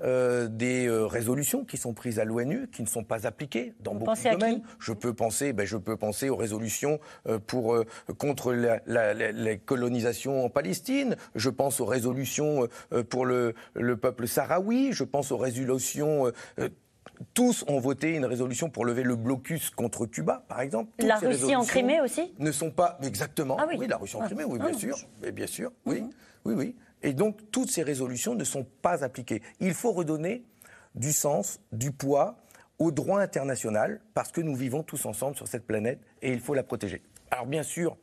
euh, des euh, résolutions qui sont prises à l'ONU, qui ne sont pas appliquées dans beaucoup de domaines. Je peux penser, ben, je peux penser aux résolutions euh, pour, contre la, la, colonisation en Palestine. Je pense aux résolutions pour le, le, peuple sahraoui. Je pense aux résolutions tous ont voté une résolution pour lever le blocus contre Cuba, par exemple. la Russie en Crimée aussi Ne sont pas exactement. Ah oui. la Russie en ah. Crimée, oui, bien ah sûr. Mais bien sûr, oui, mhm. oui, oui. Et donc, toutes ces résolutions ne sont pas appliquées. Il faut redonner du sens, du poids au droit international, parce que nous vivons tous ensemble sur cette planète et il faut la protéger. Alors, bien sûr,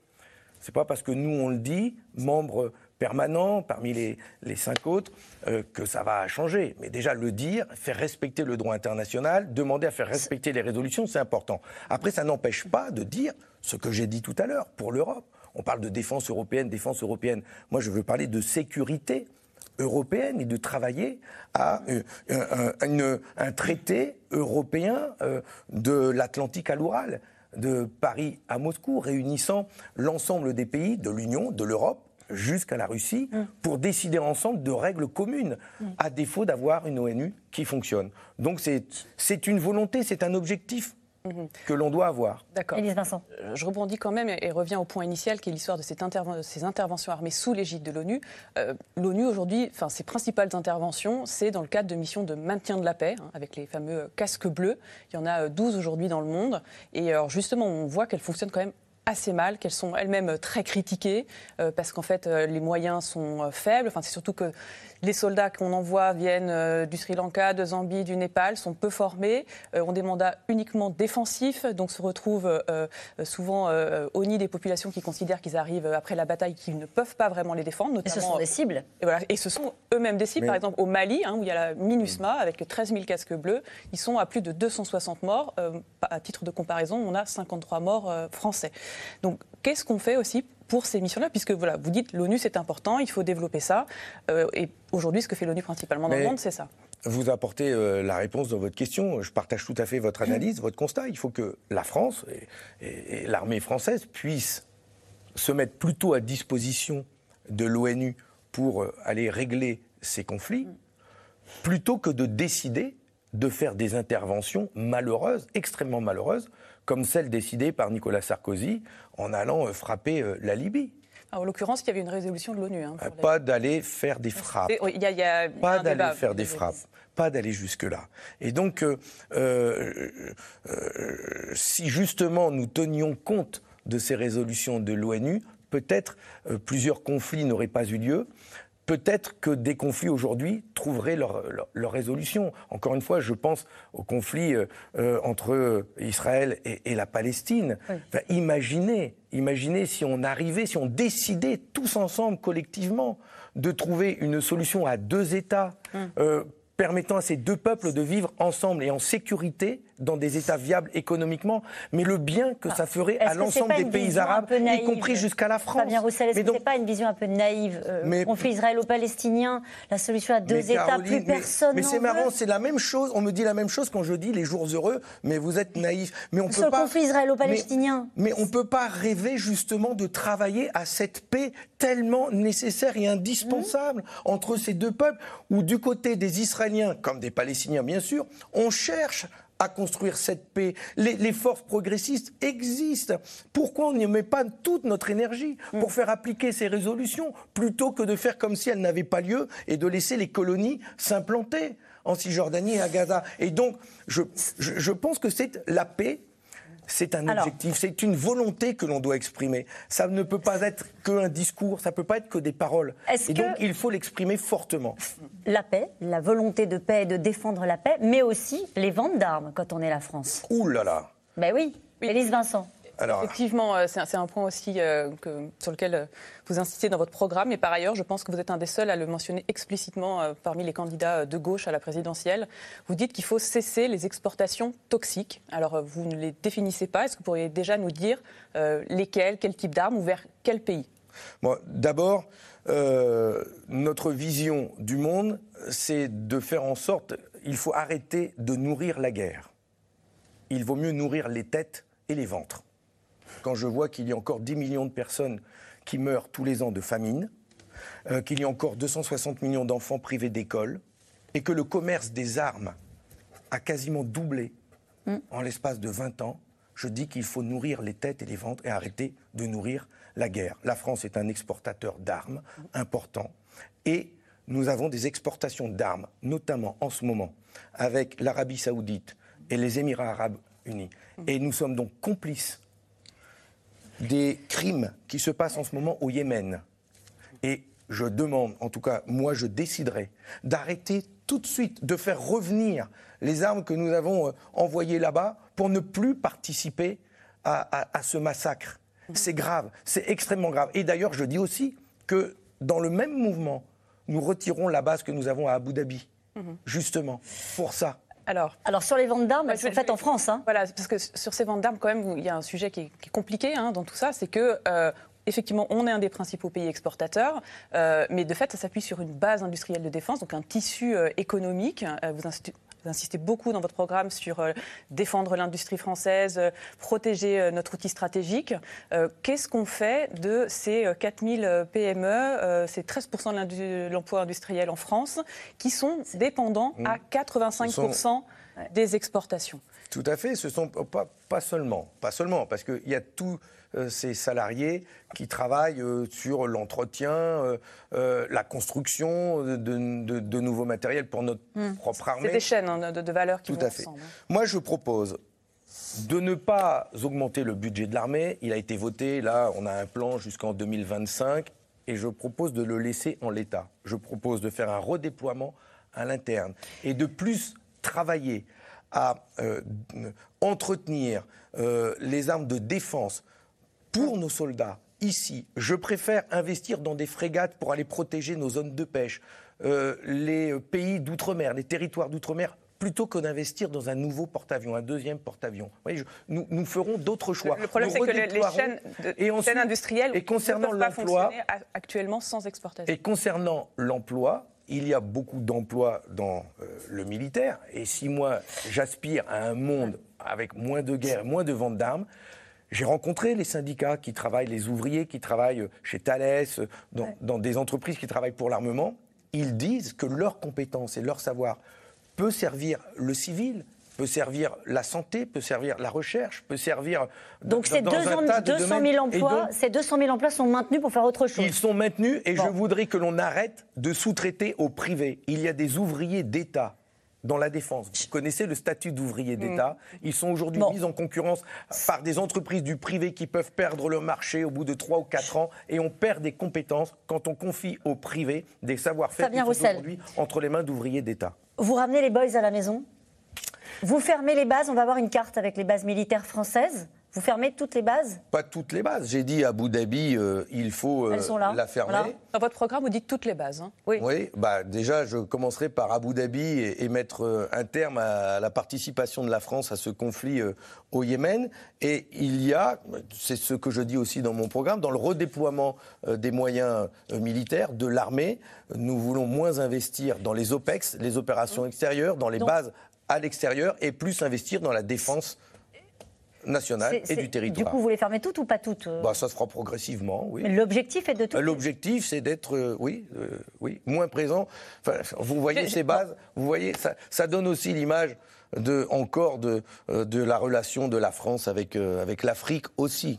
ce n'est pas parce que nous, on le dit, membres permanents parmi les, cinq autres, euh, que ça va changer. Mais déjà, le dire, faire respecter le droit international, demander à faire respecter les résolutions, c'est important. Après, ça n'empêche pas de dire ce que j'ai dit tout à l'heure pour l'Europe. On parle de défense européenne, défense européenne. Moi, je veux parler de sécurité européenne et de travailler à euh, un, traité européen euh, de l'Atlantique à l'Oural, de Paris à Moscou, réunissant l'ensemble des pays de l'Union, de l'Europe, jusqu'à la Russie, mm. pour décider ensemble de règles communes, mm. à défaut d'avoir une ONU qui fonctionne. Donc c'est une volonté, c'est un objectif. Que l'on doit avoir. D'accord. Vincent. Euh, je rebondis quand même et reviens au point initial qui est l'histoire de, ces interventions armées sous l'égide de l'ONU. Euh, L'ONU aujourd'hui, enfin ses principales interventions, c'est dans le cadre de missions de maintien de la paix, hein, avec les fameux casques bleus. Il y en a 12 euh, aujourd'hui dans le monde. Et alors justement, on voit qu'elles fonctionnent quand même assez mal, qu'elles sont elles-mêmes très critiquées, parce qu'en fait, les moyens sont faibles. Enfin, c'est surtout que les soldats qu'on envoie viennent euh, du Sri Lanka, de Zambie, du Népal, sont peu formés, euh, ont des mandats uniquement défensifs, donc se retrouvent euh, souvent au nid des populations qui considèrent qu'ils arrivent après la bataille, qu'ils ne peuvent pas vraiment les défendre. Notamment, et ce sont des cibles. Et, voilà, et ce sont eux-mêmes des cibles. Par exemple, au Mali, hein, où il y a la MINUSMA, avec 13 000 casques bleus, ils sont à plus de 260 morts. à titre de comparaison, on a 53 morts français. Donc, qu'est-ce qu'on fait aussi pour ces missions-là, puisque voilà, vous dites l'ONU c'est important, il faut développer ça. Euh, et aujourd'hui, ce que fait l'ONU principalement dans le monde, c'est ça. Vous apportez euh, la réponse dans votre question. Je partage tout à fait votre analyse, votre constat. Il faut que la France et, l'armée française puissent se mettre plutôt à disposition de l'ONU pour euh, aller régler ces conflits, plutôt que de décider de faire des interventions malheureuses, extrêmement malheureuses, comme celle décidée par Nicolas Sarkozy en allant euh, frapper euh, la Libye. en l'occurrence, il y avait une résolution de l'ONU. Hein, euh, pas d'aller faire des frappes. pas d'aller faire des frappes. Pas d'aller jusque-là. Et donc, si justement nous tenions compte de ces résolutions de l'ONU, peut-être plusieurs conflits n'auraient pas eu lieu peut-être que des conflits aujourd'hui trouveraient leur, résolution. Encore une fois, je pense au conflit euh, euh, entre Israël et, la Palestine. imaginez, imaginez si on arrivait, si on décidait tous ensemble, collectivement, de trouver une solution à deux États. Hum. Euh, permettant à ces deux peuples de vivre ensemble et en sécurité dans des États viables économiquement, mais le bien que ça ferait à l'ensemble des pays arabes, y compris jusqu'à la France. Fabien Roussel, est-ce que ce n'est pas une vision un peu naïve euh, mais, Conflit israélo-palestinien, la solution à deux États, plus personne Mais, c'est marrant, c'est la même chose, on me dit la même chose quand je dis les jours heureux, mais vous êtes naïf. Mais on Sur peut le conflit israélo-palestinien. Mais, mais on ne peut pas rêver justement de travailler à cette paix tellement nécessaire et indispensable mmh. entre ces deux peuples, où du côté des Israéliens, comme des Palestiniens bien sûr, on cherche à construire cette paix. Les, forces progressistes existent. Pourquoi on n'y met pas toute notre énergie pour mm. faire appliquer ces résolutions plutôt que de faire comme si elles n'avaient pas lieu et de laisser les colonies s'implanter en Cisjordanie et à Gaza? Et donc, je, je pense que c'est la paix c'est un objectif, c'est une volonté que l'on doit exprimer. Ça ne peut pas être qu'un discours, ça ne peut pas être que des paroles. Et donc, il faut l'exprimer fortement. La paix, la volonté de paix et de défendre la paix, mais aussi les ventes d'armes quand on est la France? Ouh là là Ben oui, oui. Élise Vincent. Effectivement, euh, c'est un point aussi euh, sur lequel euh, vous insistez dans votre programme. Et par ailleurs, je pense que vous êtes un des seuls à le mentionner explicitement parmi les candidats de gauche à la présidentielle. Vous dites qu'il faut cesser les exportations toxiques. Alors, vous ne les définissez pas. Est-ce que vous pourriez déjà nous dire lesquelles, quel type d'armes ou vers quel pays? D'abord, notre vision du monde, c'est de faire en sorte, il faut arrêter de nourrir la guerre. Il vaut mieux nourrir les têtes et les ventres quand je vois qu'il y a encore 10 millions de personnes qui meurent tous les ans de famine, euh, qu'il y a encore 260 millions d'enfants privés d'école, et que le commerce des armes a quasiment doublé mm. en l'espace de 20 ans, je dis qu'il faut nourrir les têtes et les ventres et arrêter de nourrir la guerre. La France est un exportateur d'armes important et nous avons des exportations d'armes, notamment en ce moment avec l'Arabie saoudite et les Émirats arabes unis. Mm. Et nous sommes donc complices des crimes qui se passent en ce moment au Yémen. Et je demande, en tout cas, moi je déciderai d'arrêter tout de suite, de faire revenir les armes que nous avons euh, envoyées là-bas pour ne plus participer à, ce massacre. C'est grave, c'est extrêmement grave. Et d'ailleurs, je dis aussi que dans le même mouvement, nous retirons la base que nous avons à Abu Dhabi, mhm. justement, pour ça. Alors, Alors sur les ventes d'armes, elles sont faites en France. Hein. Voilà, parce que sur ces ventes d'armes, quand même, il y a un sujet qui est, compliqué hein, dans tout ça, c'est que euh, effectivement, on est un des principaux pays exportateurs, euh, mais de fait, ça s'appuie sur une base industrielle de défense, donc un tissu euh, économique. vous, insistez beaucoup dans votre programme sur défendre l'industrie française, protéger notre outil stratégique. Qu'est-ce qu'on fait de ces 4000 PME, ces 13% de l'emploi industriel en France, qui sont dépendants à 85% des exportations? Tout à fait, ce sont pas, pas seulement, pas seulement, parce qu'il y a euh, ces salariés qui travaillent euh, sur l'entretien, euh, la construction de, nouveaux matériels pour notre hmm. propre armée. C'est des chaînes hein, de, valeur qui Tout à fait. Moi, je propose de ne pas augmenter le budget de l'armée. Il a été voté, là, on a un plan jusqu'en 2025, et je propose de le laisser en l'état. Je propose de faire un redéploiement à l'interne et de plus travailler à euh, entretenir euh, les armes de défense pour nos soldats ici. Je préfère investir dans des frégates pour aller protéger nos zones de pêche, euh, les pays d'outre-mer, les territoires d'outre-mer plutôt que d'investir dans un nouveau porte-avions, un deuxième porte-avions. Nous, nous, ferons d'autres choix. Le problème, c'est que les, chaînes, et chaînes, industrielles et concernant ne peuvent pas fonctionner actuellement sans exportation. Et concernant l'emploi, il y a beaucoup d'emplois dans euh, le militaire. Et si moi, j'aspire à un monde avec moins de guerre, moins de vente d'armes, j'ai rencontré les syndicats qui travaillent, les ouvriers qui travaillent chez Thales, dans, dans des entreprises qui travaillent pour l'armement. Ils disent que leurs compétences et leur savoir peut servir le civil, peut servir la santé, peut servir la recherche, peut servir. Donc ces 200, 000 emplois, ces 200 000 emplois sont maintenus pour faire autre chose. Ils sont maintenus et je voudrais que l'on arrête de sous-traiter au privé. Il y a des ouvriers d'État dans la défense. Vous connaissez le statut d'ouvrier d'État. Mm. Ils sont aujourd'hui mis en concurrence par des entreprises du privé qui peuvent perdre le marché au bout de 3 ou 4 ans. Et on perd des compétences quand on confie au privé des savoir-faire qui sont aujourd'hui entre les mains d'ouvriers d'État. Vous ramenez les boys à la maison? Vous fermez les bases On va voir une carte avec les bases militaires françaises? Vous fermez toutes les bases? Pas toutes les bases. J'ai dit à Abu Dhabi, euh, il faut euh, la fermer. Dans votre programme, vous dites toutes les bases. Hein. oui. Oui. Bah, déjà, je commencerai par Abu Dhabi et, mettre euh, un terme à la participation de la France à ce conflit au Yémen. Et il y a, c'est ce que je dis aussi dans mon programme, dans le redéploiement des moyens militaires de l'armée, nous voulons moins investir dans les OPEX, les opérations extérieures, dans les bases à l'extérieur, et plus investir dans la défense nationale et du territoire. Du coup, vous les fermez toutes ou pas toutes euh bah, Ça se fera progressivement, oui. L'objectif est de tout. L'objectif, c'est d'être, euh, oui, euh, oui, moins présent. Enfin, vous voyez ces bases, vous voyez, ça, ça donne aussi l'image de, encore de, de la relation de la France avec, avec l'Afrique aussi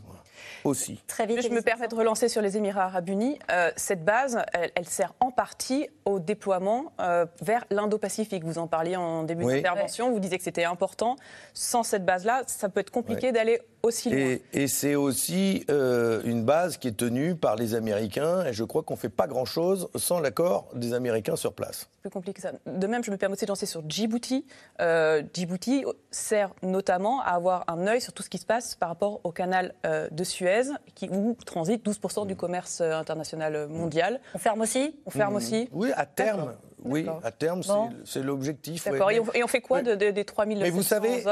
aussi. Très vite. Je me permets de relancer sur les Émirats arabes unis. Euh, cette base, elle, sert en partie au déploiement euh, vers l'Indo-Pacifique. Vous en parliez en début d'intervention. Vous disiez que c'était important. Sans cette base-là, ça peut être compliqué d'aller aussi loin. Et, c'est aussi euh, une base qui est tenue par les Américains. Et je crois qu'on ne fait pas grand-chose sans l'accord des Américains sur place. Plus compliqué que ça. De même, je me permets aussi de lancer sur Djibouti. Djibouti sert notamment à avoir un œil sur tout ce qui se passe par rapport au canal de Suez qui, où transite 12% du commerce euh, international mondial. On ferme aussi? On ferme aussi Oui, à terme. Oui, à terme, c'est l'objectif. D'accord. Et, on fait quoi de, des 3000 Mais vous savez,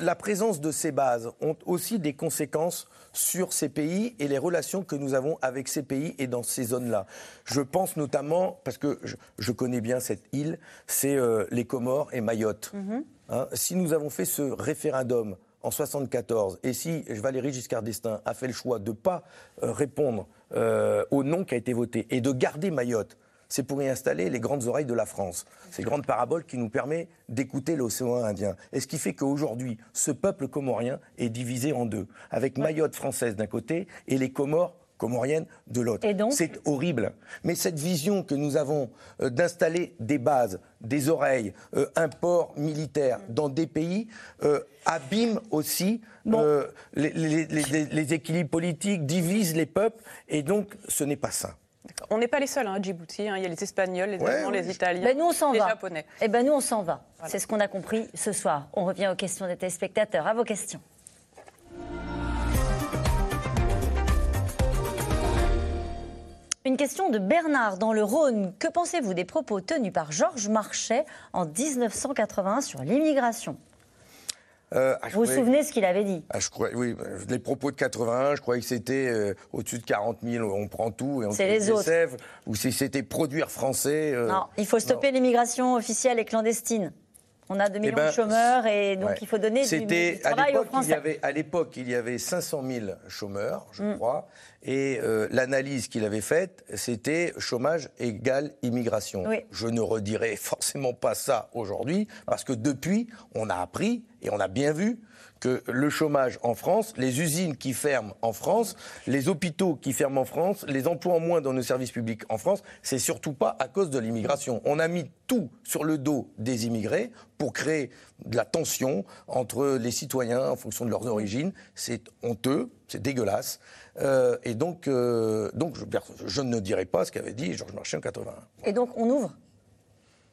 la présence de ces bases ont aussi des conséquences sur ces pays et les relations que nous avons avec ces pays et dans ces zones-là. Je pense notamment, parce que je, connais bien cette île, c'est euh, les Comores et Mayotte. Mhm. Hein, si nous avons fait ce référendum en 74, et si Valéry Giscard d'Estaing a fait le choix de ne pas euh, répondre euh, au nom qui a été voté et de garder Mayotte, c'est pour y installer les grandes oreilles de la France. Ces grandes paraboles qui nous permet d'écouter l'océan Indien. Et ce qui fait qu'aujourd'hui, ce peuple comorien est divisé en deux, avec Mayotte française d'un côté et les Comores comorienne de l'autre. C'est horrible. Mais cette vision que nous avons euh, d'installer des bases, des oreilles, euh, un port militaire dans des pays euh, abîme aussi les, équilibres politiques, divise les peuples, et donc ce n'est pas sain. On n'est pas les seuls hein, à Djibouti. Hein. Il y a les Espagnols, les Allemands, les Italiens, ben nous, on s'en les va. Japonais. Eh ben nous, on s'en va. C'est ce qu'on a compris ce soir. On revient aux questions des téléspectateurs. À vos questions. Une question de Bernard dans le Rhône. Que pensez-vous des propos tenus par Georges Marchais en 1981 sur l'immigration? Euh, ah, vous vous souvenez ce qu'il avait dit? Ah, je Oui, les propos de 81, je croyais que c'était euh, au-dessus de 40 000, on prend tout et on C'est les autres. Sèvres, ou si c'était produire français. Euh, non, il faut stopper l'immigration officielle et clandestine. On a 2 eh millions de ben, chômeurs et donc il faut donner du, travail aux Français. Il y avait, à l'époque, il y avait 500 000 chômeurs, je mm. crois, et euh, l'analyse qu'il avait faite, c'était chômage égale immigration. Je ne redirai forcément pas ça aujourd'hui, parce que depuis, on a appris Et on a bien vu que le chômage en France, les usines qui ferment en France, les hôpitaux qui ferment en France, les emplois en moins dans nos services publics en France, c'est surtout pas à cause de l'immigration. On a mis tout sur le dos des immigrés pour créer de la tension entre les citoyens en fonction de leurs origines. C'est honteux, c'est dégueulasse. Euh, et donc, euh, donc je, je, ne dirai pas ce qu'avait dit Georges Marchais en 81. Et donc on ouvre?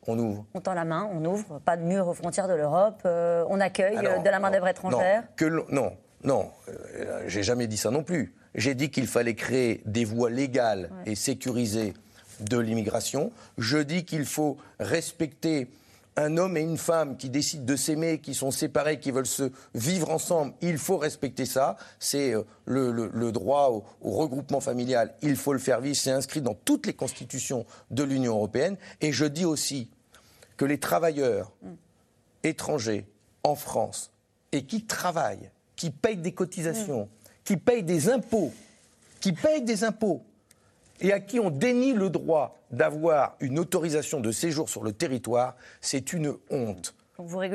On ouvre. On tend la main, on ouvre, pas de mur aux frontières de l'Europe, euh, on accueille euh, de la main-d'œuvre étrangère. Non, que, non, non, euh, j'ai jamais dit ça non plus. J'ai dit qu'il fallait créer des voies légales et sécurisées de l'immigration. Je dis qu'il faut respecter un homme et une femme qui décident de s'aimer, qui sont séparés, qui veulent se vivre ensemble, il faut respecter ça. C'est le, droit au, au, regroupement familial, il faut le faire vivre. C'est inscrit dans toutes les constitutions de l'Union européenne. Et je dis aussi que les travailleurs étrangers en France et qui travaillent, qui payent des cotisations, qui payent des impôts, qui payent des impôts, et à qui on dénie le droit d'avoir une autorisation de séjour sur le territoire, c'est une honte.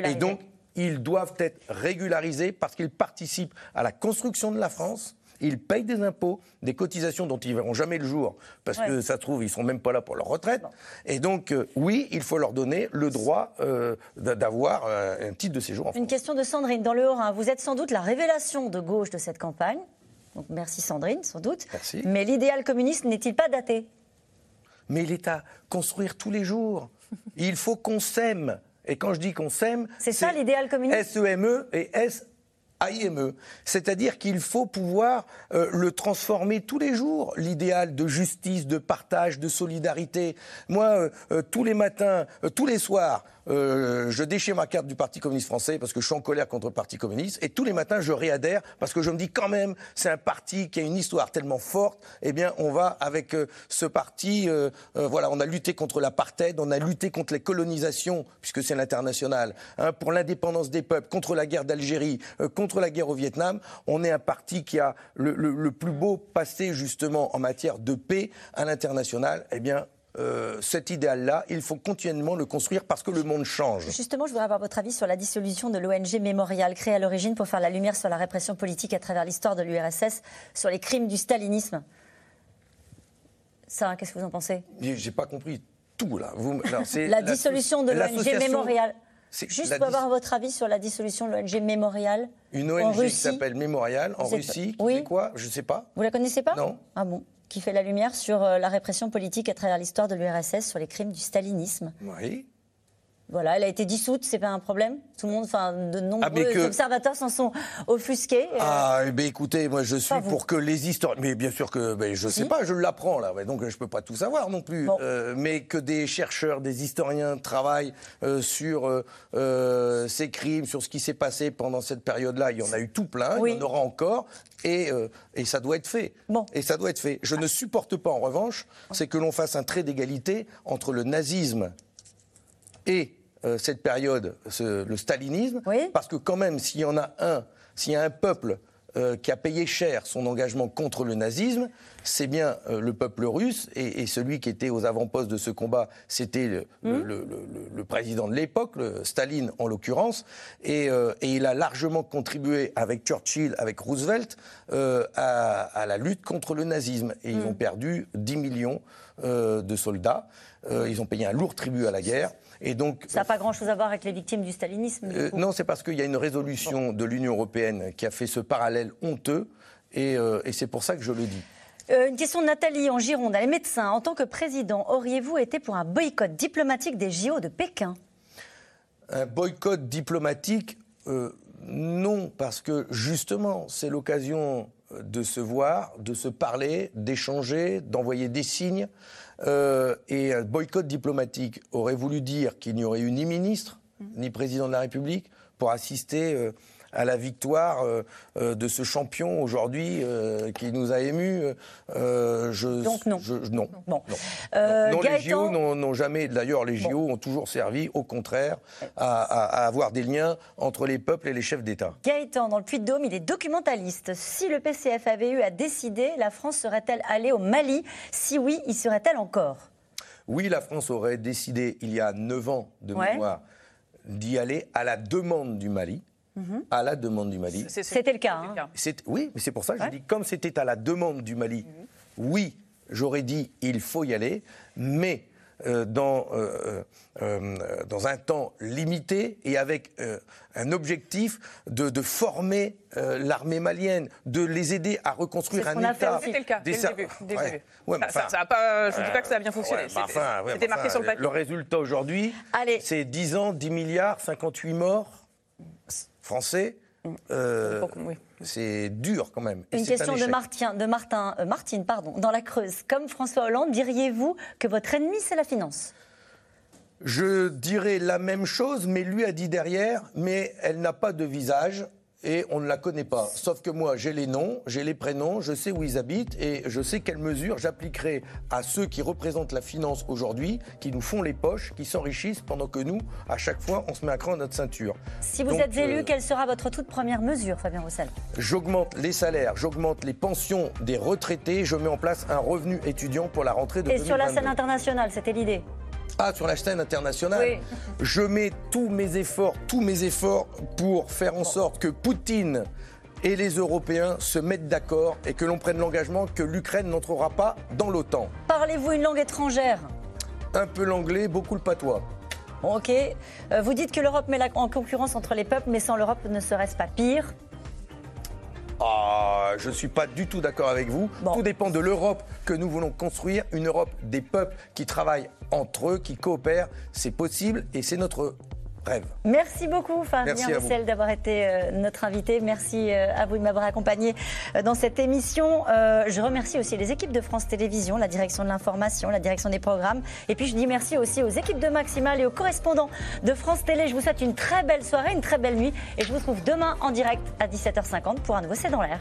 et donc, ils doivent être régularisés parce qu'ils participent à la construction de la France, ils payent des impôts, des cotisations dont ils verront jamais le jour, parce que ça se trouve, ils sont même pas là pour leur retraite. Et donc, euh, oui, il faut leur donner le droit euh, d'avoir euh, un titre de séjour en France. Une question de Sandrine dans le Haut-Rhin. Vous êtes sans doute la révélation de gauche de cette campagne. Donc merci Sandrine, sans doute. Merci. Mais l'idéal communiste n'est-il pas daté? Mais il est à construire tous les jours. il faut qu'on s'aime. Et quand je dis qu'on s'aime, c'est ça l'idéal communiste? S-E-M-E e et S AIME. C'est-à-dire qu'il faut pouvoir euh, le transformer tous les jours, l'idéal de justice, de partage, de solidarité. Moi, euh, euh, tous les matins, tous les soirs, euh, je déchire ma carte du Parti communiste français parce que je suis en colère contre le Parti communiste. Et tous les matins, je réadhère parce que je me dis quand même, c'est un parti qui a une histoire tellement forte. Eh bien, on va avec euh, ce parti, euh, voilà, on a lutté contre l'apartheid, on a lutté contre les colonisations, puisque c'est l'international, hein, pour l'indépendance des peuples, contre la guerre d'Algérie, contre la guerre au Vietnam. On est un parti qui a le, le plus beau passé justement en matière de paix à l'international. Eh bien, euh, cet idéal-là, il faut continuellement le construire parce que le monde change. Justement, je voudrais avoir votre avis sur la dissolution de l'ONG Mémorial, créée à l'origine pour faire la lumière sur la répression politique à travers l'histoire de l'URSS, sur les crimes du stalinisme. Ça, qu'est-ce que vous en pensez? J'ai pas compris tout là. [laughs] la dissolution de l'ONG Mémorial. Juste pour avoir votre avis sur la dissolution de l'ONG Mémorial. Une ONG qui s'appelle Mémorial en Russie. oui. quoi? Je ne sais pas. Vous la connaissez pas? Non. Ah bon qui fait la lumière sur euh, la répression politique à travers l'histoire de l'URSS, sur les crimes du stalinisme. Oui. Voilà, elle a été dissoute, c'est pas un problème. Tout le monde, enfin, de nombreux ah, observateurs s'en sont offusqués. Euh. Ah, eh ben, écoutez, moi je suis pour que les histoires, mais bien sûr que, ben, je sais pas, je l'apprends là, donc je peux pas tout savoir non plus. Euh, mais que des chercheurs, des historiens travaillent euh, sur ces crimes, sur ce qui s'est passé pendant cette période-là, il y en a eu tout plein, il y en aura encore, et, et ça doit être fait. Bon. Et ça doit être fait. Je ne supporte pas, en revanche, c'est que l'on fasse un trait d'égalité entre le nazisme et euh, cette période, le stalinisme, parce que quand même, s'il y en a un, s'il y a un peuple euh, qui a payé cher son engagement contre le nazisme, c'est bien euh, le peuple russe, et, celui qui était aux avant-postes de ce combat, c'était le, mmh. président de l'époque, Staline en l'occurrence, et, il a largement contribué avec Churchill, avec Roosevelt, à, la lutte contre le nazisme. Et ils mmh. ont perdu 10 millions de soldats, ils ont payé un lourd tribut à la guerre. Et donc, ça n'a pas grand-chose à voir avec les victimes du stalinisme euh, Non, c'est parce qu'il y a une résolution de l'Union européenne qui a fait ce parallèle honteux, et, euh, c'est pour ça que je le dis. Euh, une question de Nathalie en Gironde. Elle est médecin. En tant que président, auriez-vous été pour un boycott diplomatique des JO de Pékin? Un boycott diplomatique Non, parce que justement, c'est l'occasion de se voir, de se parler, d'échanger, d'envoyer des signes. Euh, et un boycott diplomatique aurait voulu dire qu'il n'y aurait eu ni ministre, ni président de la République pour assister euh, à la victoire euh, euh, de ce champion aujourd'hui euh, qui nous a émus. je, Donc non. non. non. non. les JO n'ont jamais, d'ailleurs, les JO ont toujours servi, au contraire, à, avoir des liens entre les peuples et les chefs d'État. Gaëtan, dans le Puy-de-Dôme, il est documentaliste. Si le PCF avait eu à décider, la France serait-elle allée au Mali? Si oui, y serait-elle encore? Oui, la France aurait décidé, il y a 9 ans de mémoire, d'y aller à la demande du Mali. À la demande du Mali. C'était le cas. Hein. Oui, mais c'est pour ça que je dis, comme c'était à la demande du Mali, mhm. oui, j'aurais dit il faut y aller, mais euh, dans, euh, euh, dans un temps limité et avec un objectif de, de former l'armée malienne, de les aider à reconstruire un État. C'était le cas dès le début. ça, ça, pas, je ne dis pas que ça a bien fonctionné. C'était marqué sur le papier. Le résultat aujourd'hui, c'est 10 ans, 10 milliards, 58 morts français. Euh, c'est dur quand même. Une question de, Martin, de Martin, euh, Martine pardon, dans la Creuse. Comme François Hollande, diriez-vous que votre ennemi, c'est la finance? Je dirais la même chose, mais lui a dit derrière, mais elle n'a pas de visage et on ne la connaît pas. Sauf que moi, j'ai les noms, j'ai les prénoms, je sais où ils habitent et je sais quelles mesures j'appliquerai à ceux qui représentent la finance aujourd'hui, qui nous font les poches, qui s'enrichissent pendant que nous, à chaque fois, on se met à cran à notre ceinture. Si vous êtes élu, euh, quelle sera votre toute première mesure, Fabien Roussel? J'augmente les salaires, j'augmente les pensions des retraités, je mets en place un revenu étudiant pour la rentrée de Et sur la scène internationale, c'était l'idée? Pas sur la scène internationale. Je mets tous mes efforts, tous mes efforts pour faire en sorte que Poutine et les Européens se mettent d'accord et que l'on prenne l'engagement que l'Ukraine n'entrera pas dans l'OTAN. Parlez-vous une langue étrangère? Un peu l'anglais, beaucoup le patois. ok. Euh, vous dites que l'Europe met en concurrence entre les peuples, mais sans l'Europe ne serait-ce pas pire? Ah, je ne suis pas du tout d'accord avec vous. Tout dépend de l'Europe que nous voulons construire, une Europe des peuples qui travaillent entre eux, qui coopèrent. C'est possible et c'est notre Rêve. Merci beaucoup, Fabien Roussel, d'avoir été euh, notre invité. Merci euh, à vous de m'avoir accompagné euh, dans cette émission. je remercie aussi les équipes de France Télévisions, la direction de l'information, la direction des programmes. Et puis je dis merci aussi aux équipes de Maximal et aux correspondants de France Télé. Je vous souhaite une très belle soirée, une très belle nuit. Et je vous retrouve demain en direct à 17h50 pour un nouveau C'est dans l'air.